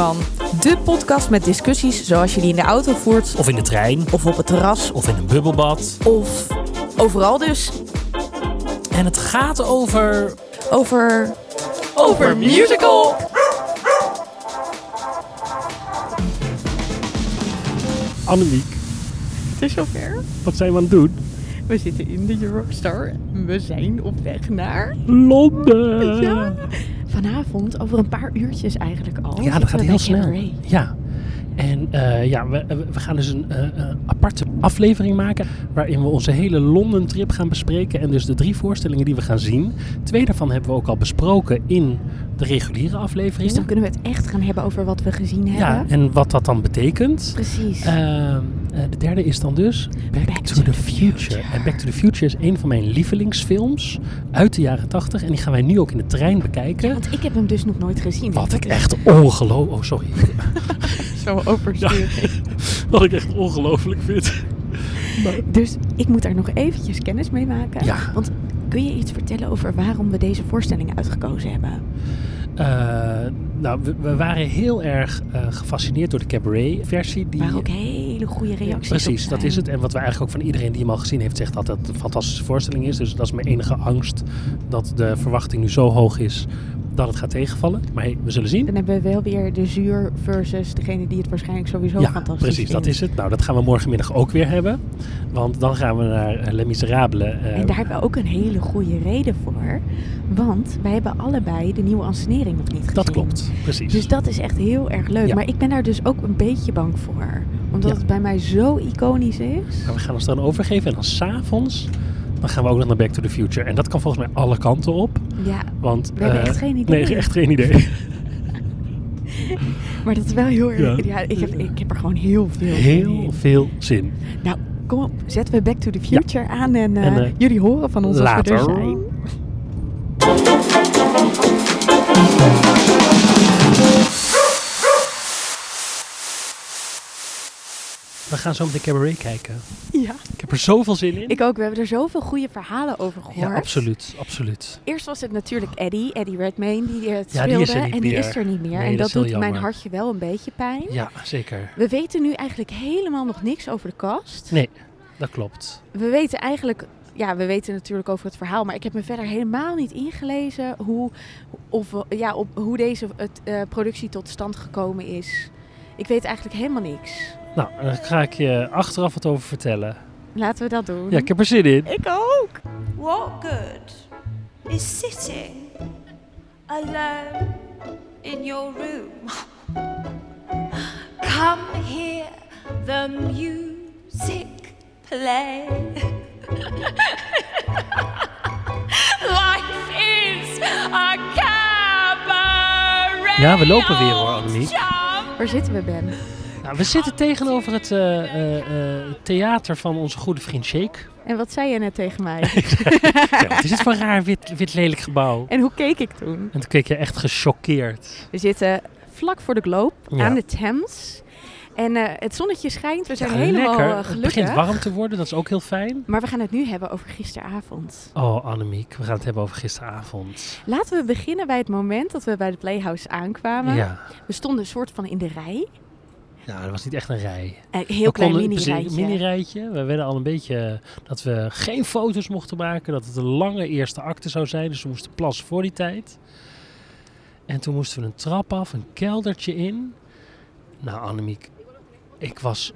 van. De podcast met discussies zoals je die in de auto voert, Of in de trein. of op het terras, Of in een bubbelbad. of overal dus. En het gaat over... Over. Over musical! Annemiek, Het is zover. wat zijn we aan het doen? We zitten in de Eurostar. We zijn op weg naar... Londen! Ja. Vanavond, over een paar uurtjes eigenlijk al. Ja, dat gaat heel snel. Ja. En eh, ja, we, we gaan dus een eh, eh, aparte aflevering maken waarin we onze hele Londen trip gaan bespreken en dus de drie voorstellingen die we gaan zien. Twee daarvan hebben we ook al besproken in de reguliere aflevering. Dus dan kunnen we het echt gaan hebben over wat we gezien ja, hebben. en wat dat dan betekent. Precies. Ehm, eh, de derde is dan dus Back, to, the, future. En Back to the Future is een van mijn lievelingsfilms uit de jaren 80 en die gaan wij nu ook in de trein bekijken. Want ik heb hem dus nog nooit gezien. Wat ik echt ongelooflijk... Oh, sorry. Zo oversturing. Wat ik echt ongelooflijk vind. Dus ik moet daar nog eventjes kennis mee maken. Ja. Want kun je iets vertellen over waarom we deze voorstellingen uitgekozen hebben? Eh, nou, we, we waren heel erg eh, gefascineerd door de cabaret-versie. Die... Waar ook hele goede reacties Precies, dat is het. En wat we eigenlijk ook van iedereen die hem al gezien heeft zegt dat het een fantastische voorstelling is. Dus dat is mijn enige angst dat de verwachting nu zo hoog is dat het gaat tegenvallen. Maar hey, we zullen zien. Dan hebben we wel weer de zuur versus degene die het waarschijnlijk sowieso ja, fantastisch precies, dat is het. Nou, dat gaan we morgenmiddag ook weer hebben. Want dan gaan we naar eh, Les Miserables. eh, En daar hebben we ook een hele goede reden voor. Want wij hebben allebei de nieuwe ansenering nog niet gezien. dat klopt, precies. Dus dat is echt heel erg leuk. Ja. Maar ik ben daar dus ook een beetje bang voor. Omdat Ja. het bij mij zo iconisch is. Maar we gaan ons dan overgeven en dan s'avonds dan gaan we ook nog naar Back to the Future. En dat kan volgens mij alle kanten op. Ja, Want, We hebben eh, echt geen idee. Nee, echt geen idee. maar dat is wel heel erg... Ja. Ik, heb, ik heb er gewoon heel veel zin Heel in. veel zin. Nou, kom op. Zetten we Back to the Future aan. En, eh, En, eh, jullie horen van ons als we later. er zijn. We gaan zo met de cabaret kijken. Ja. Heb er zoveel zin in. Ik ook. We hebben er zoveel goede verhalen over gehoord. ja, absoluut, absoluut. Eerst was het natuurlijk Eddie, Eddie Redmayne, die het Ja, die speelde. niet en die is er niet meer. Nee, en dat doet mijn hartje wel een beetje pijn. Ja, zeker. We weten nu eigenlijk helemaal nog niks over de cast. Nee, dat klopt. We weten eigenlijk, ja, we weten natuurlijk over het verhaal, maar ik heb me verder helemaal niet ingelezen hoe, of, ja, op hoe deze het, eh, productie tot stand gekomen is. Ik weet eigenlijk helemaal niks. Nou, daar ga ik je achteraf wat over vertellen. Laten we dat doen. Ja, ik heb er zin in. Ik ook. What good is sitting alone in your room? Come hear the music play. Life is a cabaret. Ja, we lopen weer, hoor, Annemiek. Jump. Waar zitten we, Ben? Nou, we zitten tegenover het eh, eh, eh, theater van onze goede vriend Shake. En wat zei je net tegen mij? Ja, wat is het voor een raar wit, wit lelijk gebouw? en hoe keek ik toen? En toen keek je echt gechoqueerd. We zitten vlak voor de Globe Ja. aan de Thames. En het zonnetje schijnt. We zijn Ja, helemaal eh, Het gelukkig. begint warm te worden, dat is ook heel fijn. Maar we gaan het nu hebben over gisteravond. Oh, Annemiek, we gaan het hebben over gisteravond. Laten we beginnen bij het moment dat we bij de Playhouse aankwamen. Ja. We stonden een soort van in de rij. Nou, dat was niet echt een rij. Een heel We klein mini-rijtje. mini-rijtje. We werden al een beetje eh, dat we geen foto's mochten maken. Dat het een lange eerste acte zou zijn. Dus we moesten plassen voor die tijd. En toen moesten we een trap af, een keldertje in. Nou, Annemiek, ik was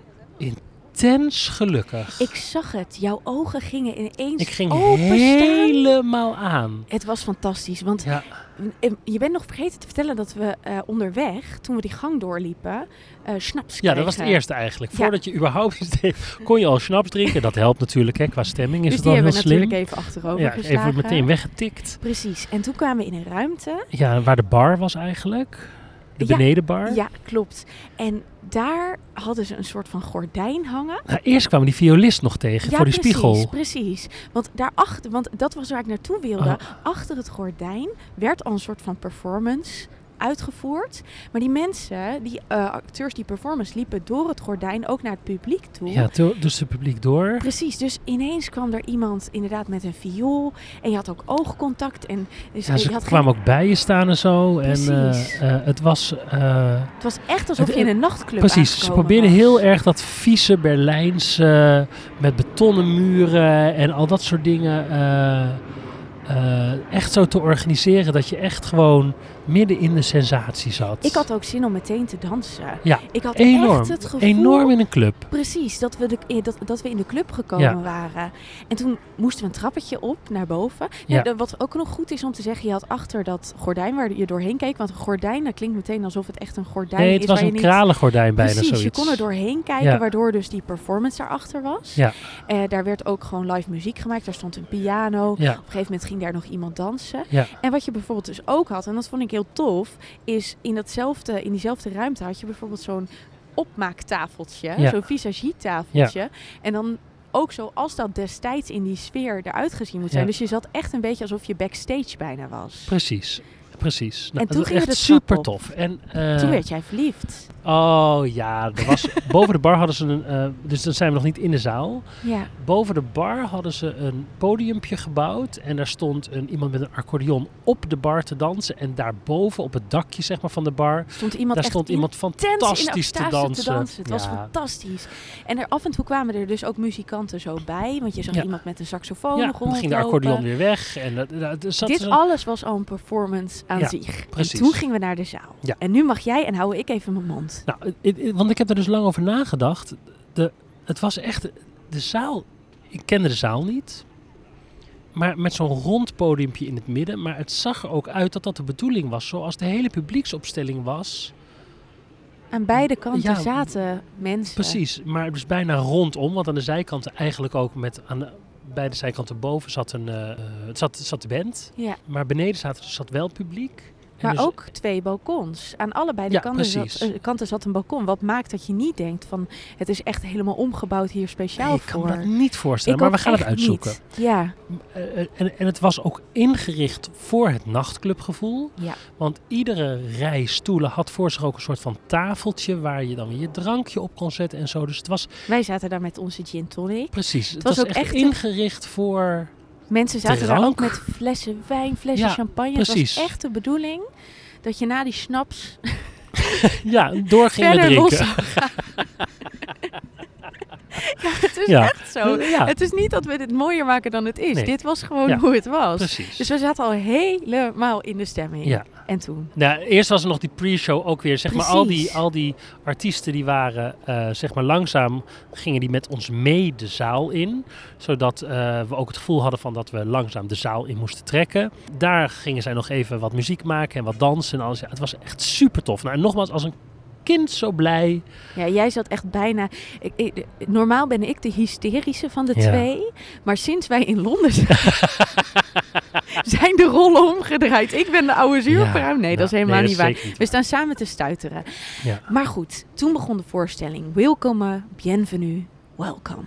intens gelukkig. Ik zag het. Jouw ogen gingen ineens Ik ging openstaan. helemaal aan. Het was fantastisch. Want Ja, eh, je bent nog vergeten te vertellen dat we eh, onderweg, toen we die gang doorliepen, eh snaps ja, dat was het eerste eigenlijk. Ja. Voordat je überhaupt iets deed, kon je al snaps drinken. Dat helpt natuurlijk, hè, qua stemming is dus het wel heel slim. natuurlijk even achterover ja, geslagen. even meteen weggetikt. Precies. En toen kwamen we in een ruimte. Ja, waar de bar was eigenlijk. De Ja, benedenbar. Ja, klopt. En daar hadden ze een soort van gordijn hangen. Nou, eerst kwam die violist nog tegen ja, voor die precies, spiegel. precies. Want daarachter, want dat was waar ik naartoe wilde. Ah. Achter het gordijn werd al een soort van performance uitgevoerd. Maar die mensen, die eh, acteurs, die performers, liepen door het gordijn ook naar het publiek toe. Ja, dus het publiek door. Precies, dus ineens kwam er iemand inderdaad met een viool. En je had ook oogcontact. En dus Ja, ze geen- kwamen ook bij je staan en zo. En Precies. eh, eh, het was... het was echt alsof Het- je in een nachtclub Precies, ze probeerden was. heel erg dat vieze Berlijns met betonnen muren en al dat soort dingen echt zo te organiseren dat je echt gewoon midden in de sensatie zat. Ik had ook zin om meteen te dansen. Ja, Ik had enorm. echt het gevoel... Enorm in een club. Precies, dat we, de, eh, dat, dat we in de club gekomen waren. En toen moesten we een trappetje op naar boven. Ja. Wat ook nog goed is om te zeggen, je had achter dat gordijn waar je doorheen keek. Want een gordijn, dat klinkt meteen alsof het echt een gordijn Nee, is. het was een niet... kralengordijn bijna Precies, zoiets. je kon er doorheen kijken, Ja. waardoor dus die performance daarachter was. Ja. Eh, daar werd ook gewoon live muziek gemaakt. Daar stond een piano. Ja, Op een gegeven moment ging daar nog iemand dansen. Ja. En wat je bijvoorbeeld dus ook had, en dat vond ik heel tof, is in, datzelfde, in diezelfde ruimte had je bijvoorbeeld zo'n opmaaktafeltje, Ja. zo'n visagietafeltje. En dan ook zoals dat destijds in die sfeer eruit gezien moet zijn. Ja. Dus je zat echt een beetje alsof je backstage bijna was. precies. Precies. Nou, En toen ging echt trap super tof. En, eh, Toen werd jij verliefd. Oh ja, er was, boven de bar hadden ze een. eh, dus dan zijn we nog niet in de zaal. Ja. Boven de bar hadden ze een podiumpje gebouwd. En daar stond een, iemand met een accordeon op de bar te dansen. En daarboven op het dakje zeg maar, van de bar. Stond iemand daar stond iemand fantastisch te dansen. Het was fantastisch. En er af en toe kwamen er dus ook muzikanten zo bij. Want je zag Ja. iemand met een saxofoon Ja, dan ging de accordeon weer weg. En dat, dat, zat Dit alles was al een performance aan Ja, zich. precies. En toen gingen we naar de zaal. Ja. En nu mag jij en hou ik even mijn mond. Nou, want ik heb er dus lang over nagedacht. De, het was echt. De zaal. Ik kende de zaal niet. Maar met zo'n rond podiumpje in het midden. Maar het zag er ook uit dat dat de bedoeling was. Zoals de hele publieksopstelling was. Aan beide kanten Ja, zaten mensen. Precies, maar dus bijna rondom. Want aan de zijkanten eigenlijk ook met aan de, beide zijkanten boven zat een eh, eh, het zat, zat de band. Ja. Maar beneden zat, zat wel publiek. Maar dus- ook twee balkons. Aan allebei de Ja, kanten, zat, eh, kanten zat een balkon. Wat maakt dat je niet denkt van... het is echt helemaal omgebouwd hier speciaal Nee, ik kan voor. me dat niet voorstellen, Ik maar we gaan het uitzoeken. niet. Ja, Eh, eh, en, en het was ook ingericht voor het nachtclubgevoel. ja. Want iedere rij stoelen had voor zich ook een soort van tafeltje waar je dan weer je drankje op kon zetten en zo. Dus het was Wij zaten daar met onze gin tonic. precies. Het, was was, ook echt, ingericht voor. Mensen zaten daar ook met flessen wijn, flessen Ja, champagne. precies. Het was echt de bedoeling dat je na die snaps Ja, door ging drinken. ja, het is Ja. echt zo. Ja, Het is niet dat we dit mooier maken dan het is. Nee. Dit was gewoon hoe het was. precies. Dus we zaten al helemaal in de stemming. Ja. En toen? Nou, eerst was er nog die pre-show ook weer. Zeg maar, al die, al die artiesten die waren, eh, zeg maar, langzaam gingen die met ons mee de zaal in. Zodat eh, we ook het gevoel hadden van dat we langzaam de zaal in moesten trekken. Daar gingen zij nog even wat muziek maken en wat dansen en alles. Ja, het was echt super tof. Nou, en nogmaals, als een kind zo blij. Ja, jij zat echt bijna... Ik, ik- normaal ben ik de hysterische van de Ja. twee. Maar sinds wij in Londen zijn... zijn de rollen omgedraaid. Ik ben de oude zuurpruim. Nee, dat is helemaal niet waar. waar. We staan samen te stuiteren. Ja. Maar goed, toen begon de voorstelling. Welcome, bienvenue, welcome.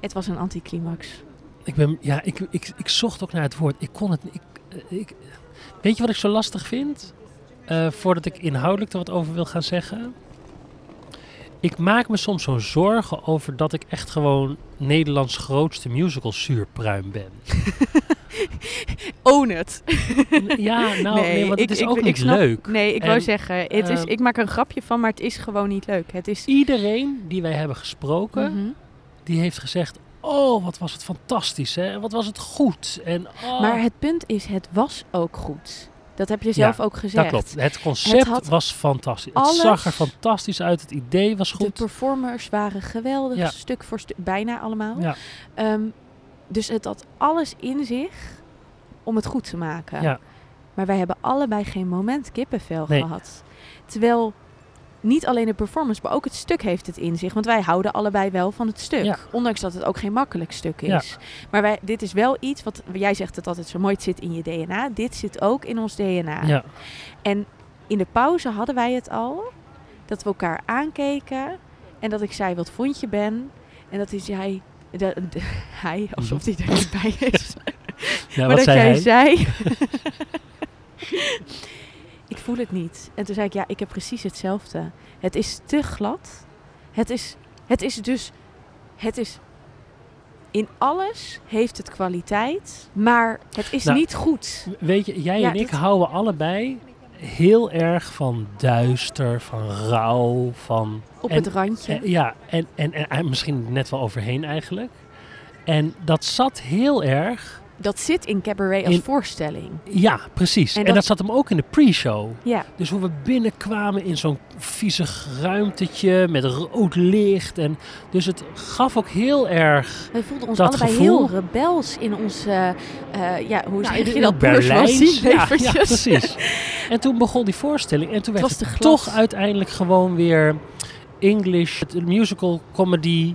Het was een anticlimax. Ik, ben, ja, ik, ik, ik zocht ook naar het woord. Ik kon het niet. Ik, eh, ik, weet je wat ik zo lastig vind? Eh, voordat ik inhoudelijk er wat over wil gaan zeggen. Ik maak me soms zo'n zorgen over dat ik echt gewoon Nederlands grootste musical zuurpruim ben. Own it. ja, nou, nee, want het ik- is ik- ook ik niet snap- leuk. Nee, ik wou En, zeggen, het is, ehm, ik maak er een grapje van, maar het is gewoon niet leuk. Het is... Iedereen die wij hebben gesproken, Mhm. die heeft gezegd... Oh, wat was het fantastisch, hè? Wat was het goed. En, oh, Maar het punt is, het was ook goed. Dat heb je zelf ook gezegd. Dat klopt. Het concept Het was fantastisch. Het zag er fantastisch uit. Het idee was De goed. performers waren geweldig, Ja. stuk voor stuk, bijna allemaal. Ja, Ehm, dus het had alles in zich om het goed te maken. ja. Maar wij hebben allebei geen moment kippenvel Nee. gehad. Terwijl niet alleen de performance, maar ook het stuk heeft het in zich. Want wij houden allebei wel van het stuk. Ja. Ondanks dat het ook geen makkelijk stuk Ja. is. Maar wij, dit is wel iets wat, jij zegt het altijd zo mooi, het zit in je DNA. Dit zit ook in ons DNA. ja. En in de pauze hadden wij het al. Dat we elkaar aankeken. En dat ik zei, wat vond je Ben? En dat is. De, de- hij, alsof hij er niet bij is. ja maar wat dat zei jij hij? zei... ik voel het niet. En toen zei ik, ja, ik heb precies hetzelfde. Het is te glad. Het is, het is dus, het is, in alles heeft het kwaliteit, maar het is Nou, niet goed. Weet je, jij Ja, en ik houden allebei heel erg van duister, van rauw, van... Op en- het randje. eh, ja, en, en, en, en misschien net wel overheen eigenlijk. En dat zat heel erg... dat zit in cabaret als In- voorstelling. Ja, precies. En En, dat- dat... zat hem ook in de pre-show. Ja, Dus hoe we binnenkwamen in zo'n viezig ruimtetje met rood licht. En dus het gaf ook heel erg... wij voelden ons allebei gevoel- heel rebels in ons, eh, eh, ja, hoe zeg je dat, Berlijns. Ja, ja, precies. En toen begon die voorstelling. En toen werd het toch uiteindelijk gewoon weer English, musical comedy.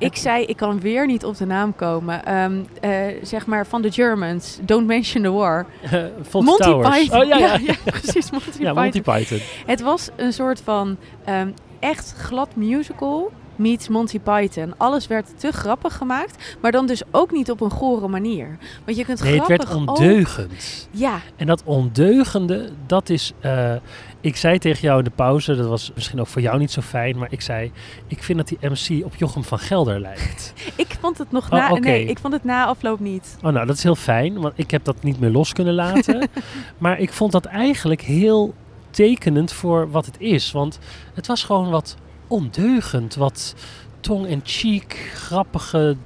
Ik zei, ik kan weer niet op de naam komen. Ehm, eh, zeg maar van de Germans. Don't mention the war. Fawlty Monty Towers. Python. Oh ja, ja. ja, precies. Monty Python. Monty Python. Het was een soort van ehm, echt glad musical meets Monty Python. Alles werd te grappig gemaakt, maar dan dus ook niet op een gore manier. Want je kunt Nee, het grappig werd ook- ondeugend. Ja, En dat ondeugende, dat is... eh, ik zei tegen jou in de pauze, dat was misschien ook voor jou niet zo fijn, maar ik zei, ik vind dat die MC op Jochem van Gelder lijkt. ik vond het nog Oh, na... oké. Nee, ik vond het na afloop niet. Oh, nou, dat is heel fijn, want ik heb dat niet meer los kunnen laten. maar ik vond dat eigenlijk heel tekenend voor wat het is. Want het was gewoon wat ondeugend, wat tong en cheek, grappige,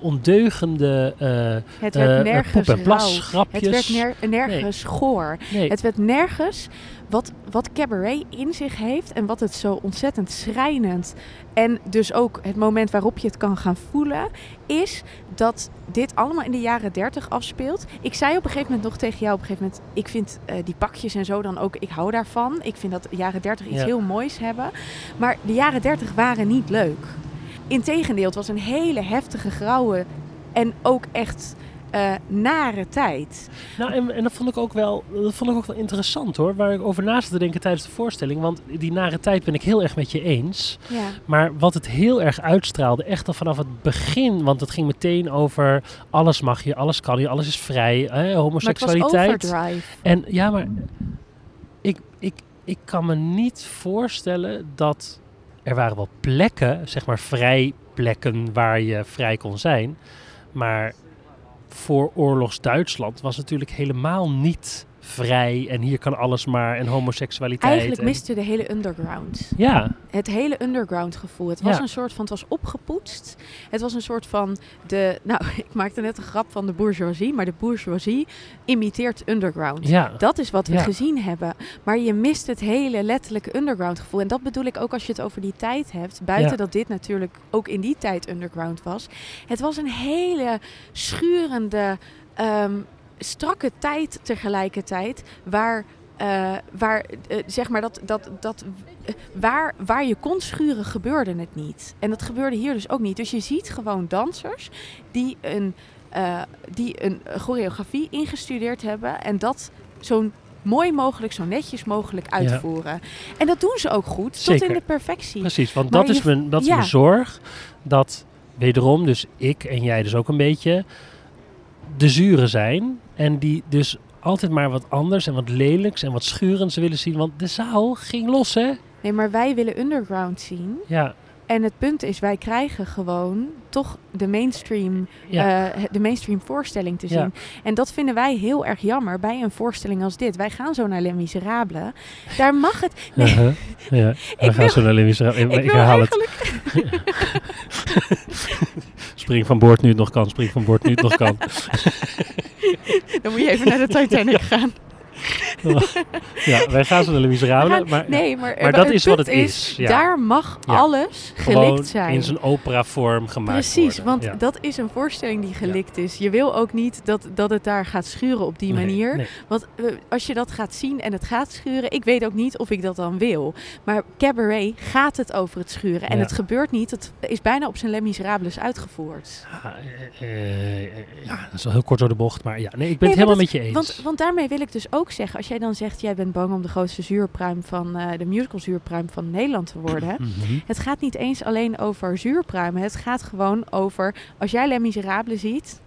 ondeugende eh Het werd eh, nergens plasgrapjes. Het werd ner- nergens goor. nee, Het werd nergens wat, wat cabaret in zich heeft en wat het zo ontzettend schrijnend en dus ook het moment waarop je het kan gaan voelen, is dat dit allemaal in de jaren 30 afspeelt. Ik zei op een gegeven moment nog tegen jou op een gegeven moment, ik vind eh, die pakjes en zo dan ook, ik hou daarvan. Ik vind dat de jaren 30 iets Ja. heel moois hebben. Maar de jaren 30 waren niet leuk. Integendeel, het was een hele heftige, grauwe en ook echt eh, nare tijd. Nou, en, en dat vond ik ook wel, dat vond ik ook wel interessant hoor, waar ik over na zat te denken tijdens de voorstelling. Want die nare tijd ben ik heel erg met je eens. Ja. Maar wat het heel erg uitstraalde, echt al vanaf het begin, want het ging meteen over alles mag je, alles kan je, alles is vrij, hè, Maar het was homoseksualiteit. overdrive. En ja, maar ik, ik, ik kan me niet voorstellen dat er waren wel plekken, zeg maar vrij plekken waar je vrij kon zijn. Maar voor oorlogs Duitsland was natuurlijk helemaal niet vrij en hier kan alles maar en homoseksualiteit. Eigenlijk en- miste de hele underground. Ja, Het hele underground gevoel. Het was Ja. een soort van, het was opgepoetst. Het was een soort van de, nou, ik maakte net een grap van de bourgeoisie, maar de bourgeoisie imiteert underground. ja. Dat is wat we Ja. gezien hebben. Maar je mist het hele letterlijke underground gevoel. En dat bedoel ik ook als je het over die tijd hebt. Buiten dat dit natuurlijk ook in die tijd underground was. Het was een hele schurende, ehm, strakke tijd tegelijkertijd. Waar, eh, waar eh, zeg maar dat, dat, dat eh, waar, waar je kon schuren gebeurde het niet. En dat gebeurde hier dus ook niet. Dus je ziet gewoon dansers die een, die een choreografie ingestudeerd hebben. En dat zo'n mooi mogelijk, zo netjes mogelijk uitvoeren. En dat doen ze ook goed, tot in de perfectie. Precies, want Maar dat, is mijn, dat is mijn zorg. Dat wederom, dus ik en jij dus ook een beetje, de zuren zijn. En die dus altijd maar wat anders en wat lelijks en wat schurends willen zien. Want de zaal ging los, hè? Nee, maar wij willen underground zien. Ja, En het punt is, wij krijgen gewoon toch de mainstream, ja. eh, de mainstream voorstelling te Ja. zien. En dat vinden wij heel erg jammer bij een voorstelling als dit. Wij gaan zo naar Les Miserables. Daar mag het... Nee, Uh-huh. ja. We gaan wil- zo naar Limmies. Ik, ik ik herhaal het. eigenlijk... Spring van boord nu het nog kan. Spring van boord nu het nog kan. Dan moet je even naar de Titanic gaan. Ja, wij gaan zo naar Miserables. gaan- Maar, nee, maar, maar dat is wat het is, ja. Daar mag Ja. alles gewoon gelikt zijn. in zijn opera-vorm gemaakt Precies, worden. want Ja. dat is een voorstelling die gelikt is. Je wil ook niet dat, dat het daar gaat schuren op die Nee, manier. nee. Want eh, als je dat gaat zien en het gaat schuren, ik weet ook niet of ik dat dan wil. Maar cabaret gaat het over het schuren. En het gebeurt niet. Het is bijna op zijn Les Miserables uitgevoerd. Ja, eh, eh, ja, dat is wel heel kort door de bocht. Maar ja, nee, ik ben Nee, het helemaal met je eens. Want, want daarmee wil ik dus ook zeggen, als jij dan zegt, jij bent bang om de grootste zuurpruim van eh, de musical zuurpruim van Nederland te worden. Mhm. Het gaat niet eens alleen over zuurpruimen. Het gaat gewoon over, als jij Les Miserables ziet,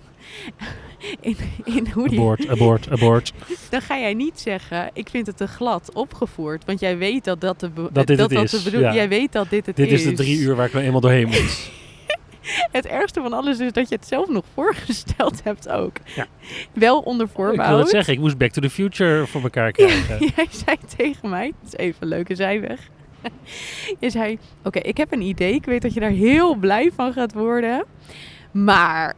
in, in hoe die, Abort, abort, abort. dan ga jij niet zeggen, ik vind het te glad opgevoerd. Want jij weet dat dat de, Dat dit het dat is, de ja. Jij weet dat dit het Dit is. is de drie uur waar ik nou eenmaal doorheen moet. Het ergste van alles is dat je het zelf nog voorgesteld hebt ook. Ja. Wel onder ik wil het zeggen, ik moest Back to the Future voor elkaar krijgen. Jij zei tegen mij, dat is even een leuke zijweg. Je zei, oké, ik heb een idee. Ik weet dat je daar heel blij van gaat worden. Maar,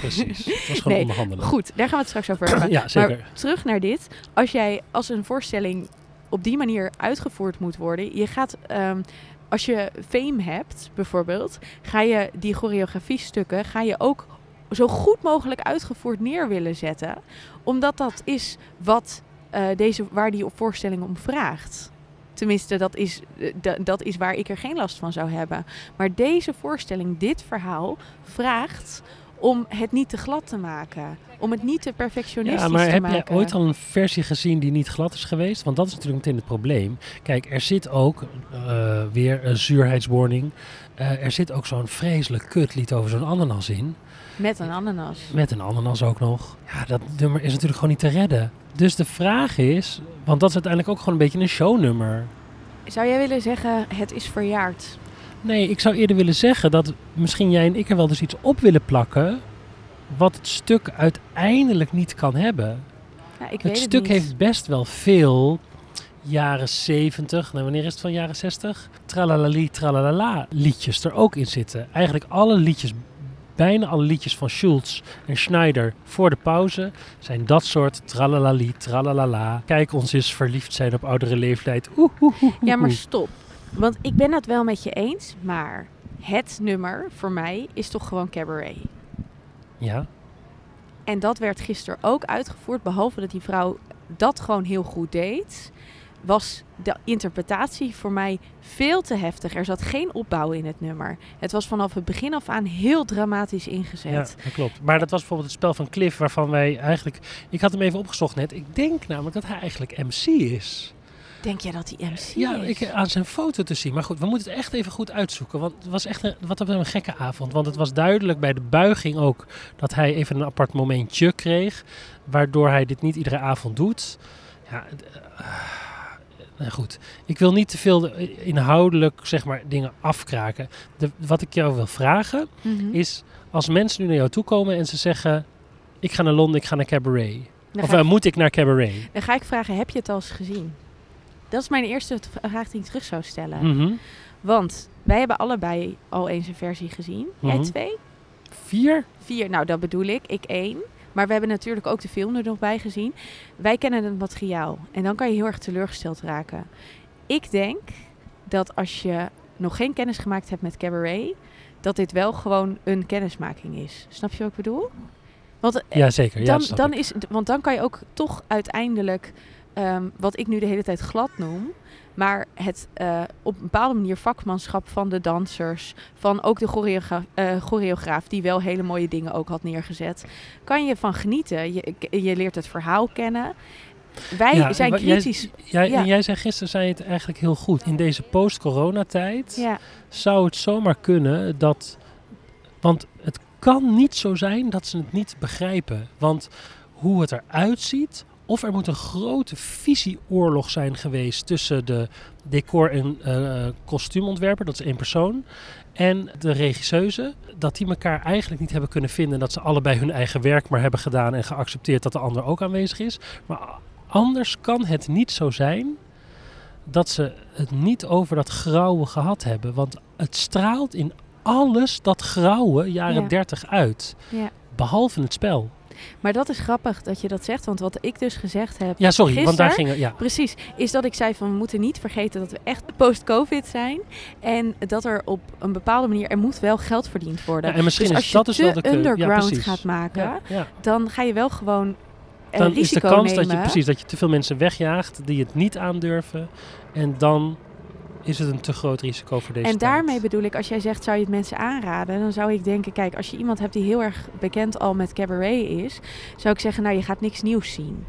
Precies. Het was gewoon Nee, onderhandelen. goed, daar gaan we het straks over hebben. Ja, zeker. Maar terug naar dit. Als jij als een voorstelling op die manier uitgevoerd moet worden, je gaat. ehm, als je fame hebt, bijvoorbeeld, ga je die choreografiestukken ga je ook zo goed mogelijk uitgevoerd neer willen zetten. Omdat dat is wat eh, deze, waar die voorstelling om vraagt. Tenminste, dat is, eh, da- dat is waar ik er geen last van zou hebben. Maar deze voorstelling, dit verhaal, vraagt om het niet te glad te maken. Om het niet te perfectionistisch Ja, maar te heb maken. jij ooit al een versie gezien die niet glad is geweest? Want dat is natuurlijk meteen het probleem. Kijk, er zit ook eh, weer een zuurheidswarning. Eh, er zit ook zo'n vreselijk kutlied over zo'n ananas in. Met een ananas. Met een ananas ook nog. Ja, dat nummer is natuurlijk gewoon niet te redden. Dus de vraag is, want dat is uiteindelijk ook gewoon een beetje een shownummer. Zou jij willen zeggen, het is verjaard? Nee, ik zou eerder willen zeggen dat misschien jij en ik er wel dus iets op willen plakken. Wat het stuk uiteindelijk niet kan hebben. Ja, ik weet Het het stuk niet. heeft best wel veel jaren 70, nou wanneer is het van jaren 60? Tralalali, tralalala liedjes er ook in zitten. Eigenlijk alle liedjes, bijna alle liedjes van Schulz en Schneider voor de pauze zijn dat soort tralalali, tralalala. Kijk ons eens verliefd zijn op oudere leeftijd. Oeh, oeh, oeh, oeh, Ja, maar stop. Want ik ben het wel met je eens, maar het nummer voor mij is toch gewoon cabaret. Ja, En dat werd gisteren ook uitgevoerd, behalve dat die vrouw dat gewoon heel goed deed. Was de interpretatie voor mij veel te heftig. Er zat geen opbouw in het nummer. Het was vanaf het begin af aan heel dramatisch ingezet. ja, dat klopt. Maar dat was bijvoorbeeld het spel van Cliff waarvan wij eigenlijk... Ik had hem even opgezocht net. Ik denk namelijk dat hij eigenlijk MC is. Denk jij dat die MC Ja, is? ik, aan zijn foto te zien. Maar goed, we moeten het echt even goed uitzoeken. Want het was echt een, wat een gekke avond. Want het was duidelijk bij de buiging ook dat hij even een apart momentje kreeg. Waardoor hij dit niet iedere avond doet. Ja, het, eh, nou goed. Ik wil niet te veel de- inhoudelijk zeg maar, dingen afkraken. De, wat ik jou wil vragen Mhm. is... Als mensen nu naar jou toe komen en ze zeggen... Ik ga naar Londen, ik ga naar Cabaret. Dan Of eh, ik- moet ik naar Cabaret? Dan ga ik vragen, heb je het al eens gezien? Dat is mijn eerste vraag die ik terug zou stellen. Mhm. Want wij hebben allebei al eens een versie gezien. Jij Mhm. twee? Vier? Vier, nou dat bedoel ik. Ik één. Maar we hebben natuurlijk ook de film er nog bij gezien. Wij kennen het materiaal. En dan kan je heel erg teleurgesteld raken. Ik denk dat als je nog geen kennis gemaakt hebt met cabaret... dat dit wel gewoon een kennismaking is. Snap je wat ik bedoel? Want eh, Ja, zeker. Ja, dan, dan is, want dan kan je ook toch uiteindelijk, ehm, wat ik nu de hele tijd glad noem, maar het eh, op een bepaalde manier vakmanschap van de dansers, van ook de choreogra eh, choreograaf, die wel hele mooie dingen ook had neergezet, kan je van genieten. Je, je leert het verhaal kennen. Wij Ja, zijn kritisch. Jij, Ja. En jij zei gisteren zei je het eigenlijk heel goed. In deze post-coronatijd Ja, zou het zomaar kunnen dat. Want het kan niet zo zijn dat ze het niet begrijpen. Want hoe het eruit ziet. Of er moet een grote visieoorlog zijn geweest tussen de decor- en eh, kostuumontwerper, dat is één persoon, en de regisseuse. Dat die elkaar eigenlijk niet hebben kunnen vinden. Dat ze allebei hun eigen werk maar hebben gedaan en geaccepteerd dat de ander ook aanwezig is. Maar anders kan het niet zo zijn dat ze het niet over dat grauwe gehad hebben. Want het straalt in alles dat grauwe jaren Ja. 30 uit. ja. Behalve het spel. Maar dat is grappig dat je dat zegt, want wat ik dus gezegd heb Ja, sorry, want daar Gisteren? ging het. Ja. Precies, is dat ik zei van we moeten niet vergeten dat we echt post-covid zijn. En dat er op een bepaalde manier, er moet wel geld verdiend worden. Ja, en misschien dus is als dat je dus te wel de. Ja, underground precies. gaat maken, Ja, ja. dan ga je wel gewoon eh, Dan is de kans nemen. dat je, precies, dat je te veel mensen wegjaagt die het niet aandurven. En dan is het een te groot risico voor deze En daarmee bedoel ik, als jij zegt zou je het mensen aanraden, dan zou ik denken, kijk, als je iemand hebt die heel erg bekend al met cabaret is, zou ik zeggen, nou je gaat niks nieuws zien.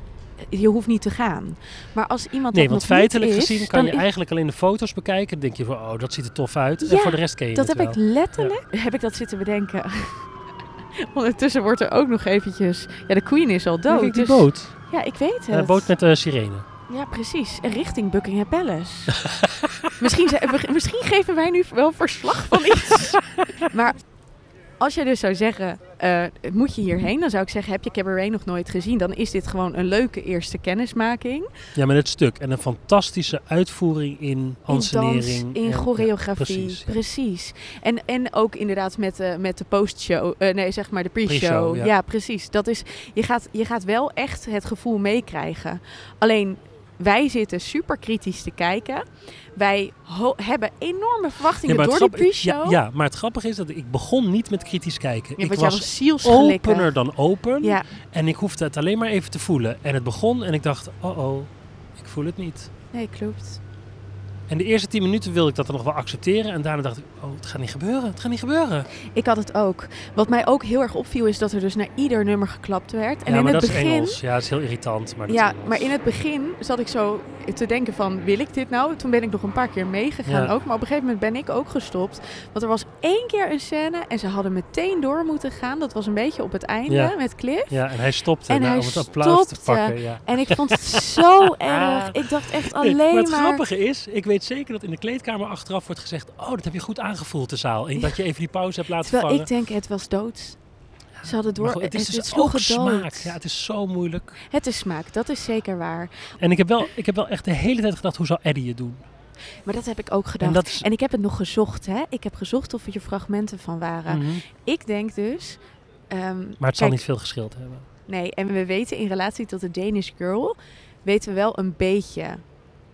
Je hoeft niet te gaan. Maar als iemand Nee, dat want nog niet feitelijk is, gezien kan je is- eigenlijk alleen de foto's bekijken. Dan denk je van, oh, dat ziet er tof uit. en Ja, voor de rest ken je Dat heb ik letterlijk, heb ik dat zitten bedenken. Ondertussen wordt er ook nog eventjes... Ja, de queen is al dood. Kijk, die dus- boot. Ja, ik weet het. de boot met de sirene. Ja, precies. En richting Buckingham Palace. misschien, ze- misschien geven wij nu wel verslag van iets. maar als je dus zou zeggen, eh, moet je hierheen? Dan zou ik zeggen, heb je Cabaret nog nooit gezien? Dan is dit gewoon een leuke eerste kennismaking. Ja, met het stuk. En een fantastische uitvoering in In ansenering. dans, in en- choreografie. ja, precies. precies. En, en ook inderdaad met de, met de postshow. eh, nee, zeg maar de pre-show. Pre-show, ja. ja. precies. Dat is, je, gaat, je gaat wel echt het gevoel meekrijgen. Alleen, wij zitten super kritisch te kijken. Wij hebben enorme verwachtingen Ja, door die pre-show. Ja, ja, maar het grappige is dat ik begon niet met kritisch kijken. Ja, ik was opener dan open. Ja, En ik hoefde het alleen maar even te voelen. En het begon en ik dacht, oh oh, ik voel het niet. nee, klopt. En de eerste tien minuten wilde ik dat dan nog wel accepteren. En daarna dacht ik, oh, het gaat niet gebeuren. Het gaat niet gebeuren. Ik had het ook. Wat mij ook heel erg opviel is dat er dus naar ieder nummer geklapt werd. En ja, in maar het dat begin is Engels. Ja, dat is heel irritant. Maar Ja, maar in het begin zat ik zo te denken van, wil ik dit nou? Toen ben ik nog een paar keer meegegaan Ja. ook. Maar op een gegeven moment ben ik ook gestopt. Want er was één keer een scène en ze hadden meteen door moeten gaan. Dat was een beetje op het einde Ja. met Cliff. Ja, en hij stopte En nou, hij om het applaus te pakken. Ja. En ik vond het zo erg. Ik dacht echt alleen maar maar... het grappige is, ik weet zeker dat in de kleedkamer achteraf wordt gezegd... oh, dat heb je goed aangevoeld, de zaal. En dat je even die pauze hebt laten Terwijl vangen. ik denk, het was doods. Ze hadden door... Goed, het is dus sloeg ook het dood. smaak. Ja, het is zo moeilijk. Het is smaak, dat is zeker waar. En ik heb, wel, ik heb wel echt de hele tijd gedacht, hoe zal Eddie het doen? Maar dat heb ik ook gedacht. En is... En ik heb het nog gezocht, hè. Ik heb gezocht of er fragmenten van waren. Mhm. Ik denk dus... ehm, Maar het zal niet veel geschild hebben. Nee, en we weten in relatie tot de Danish Girl, weten we wel een beetje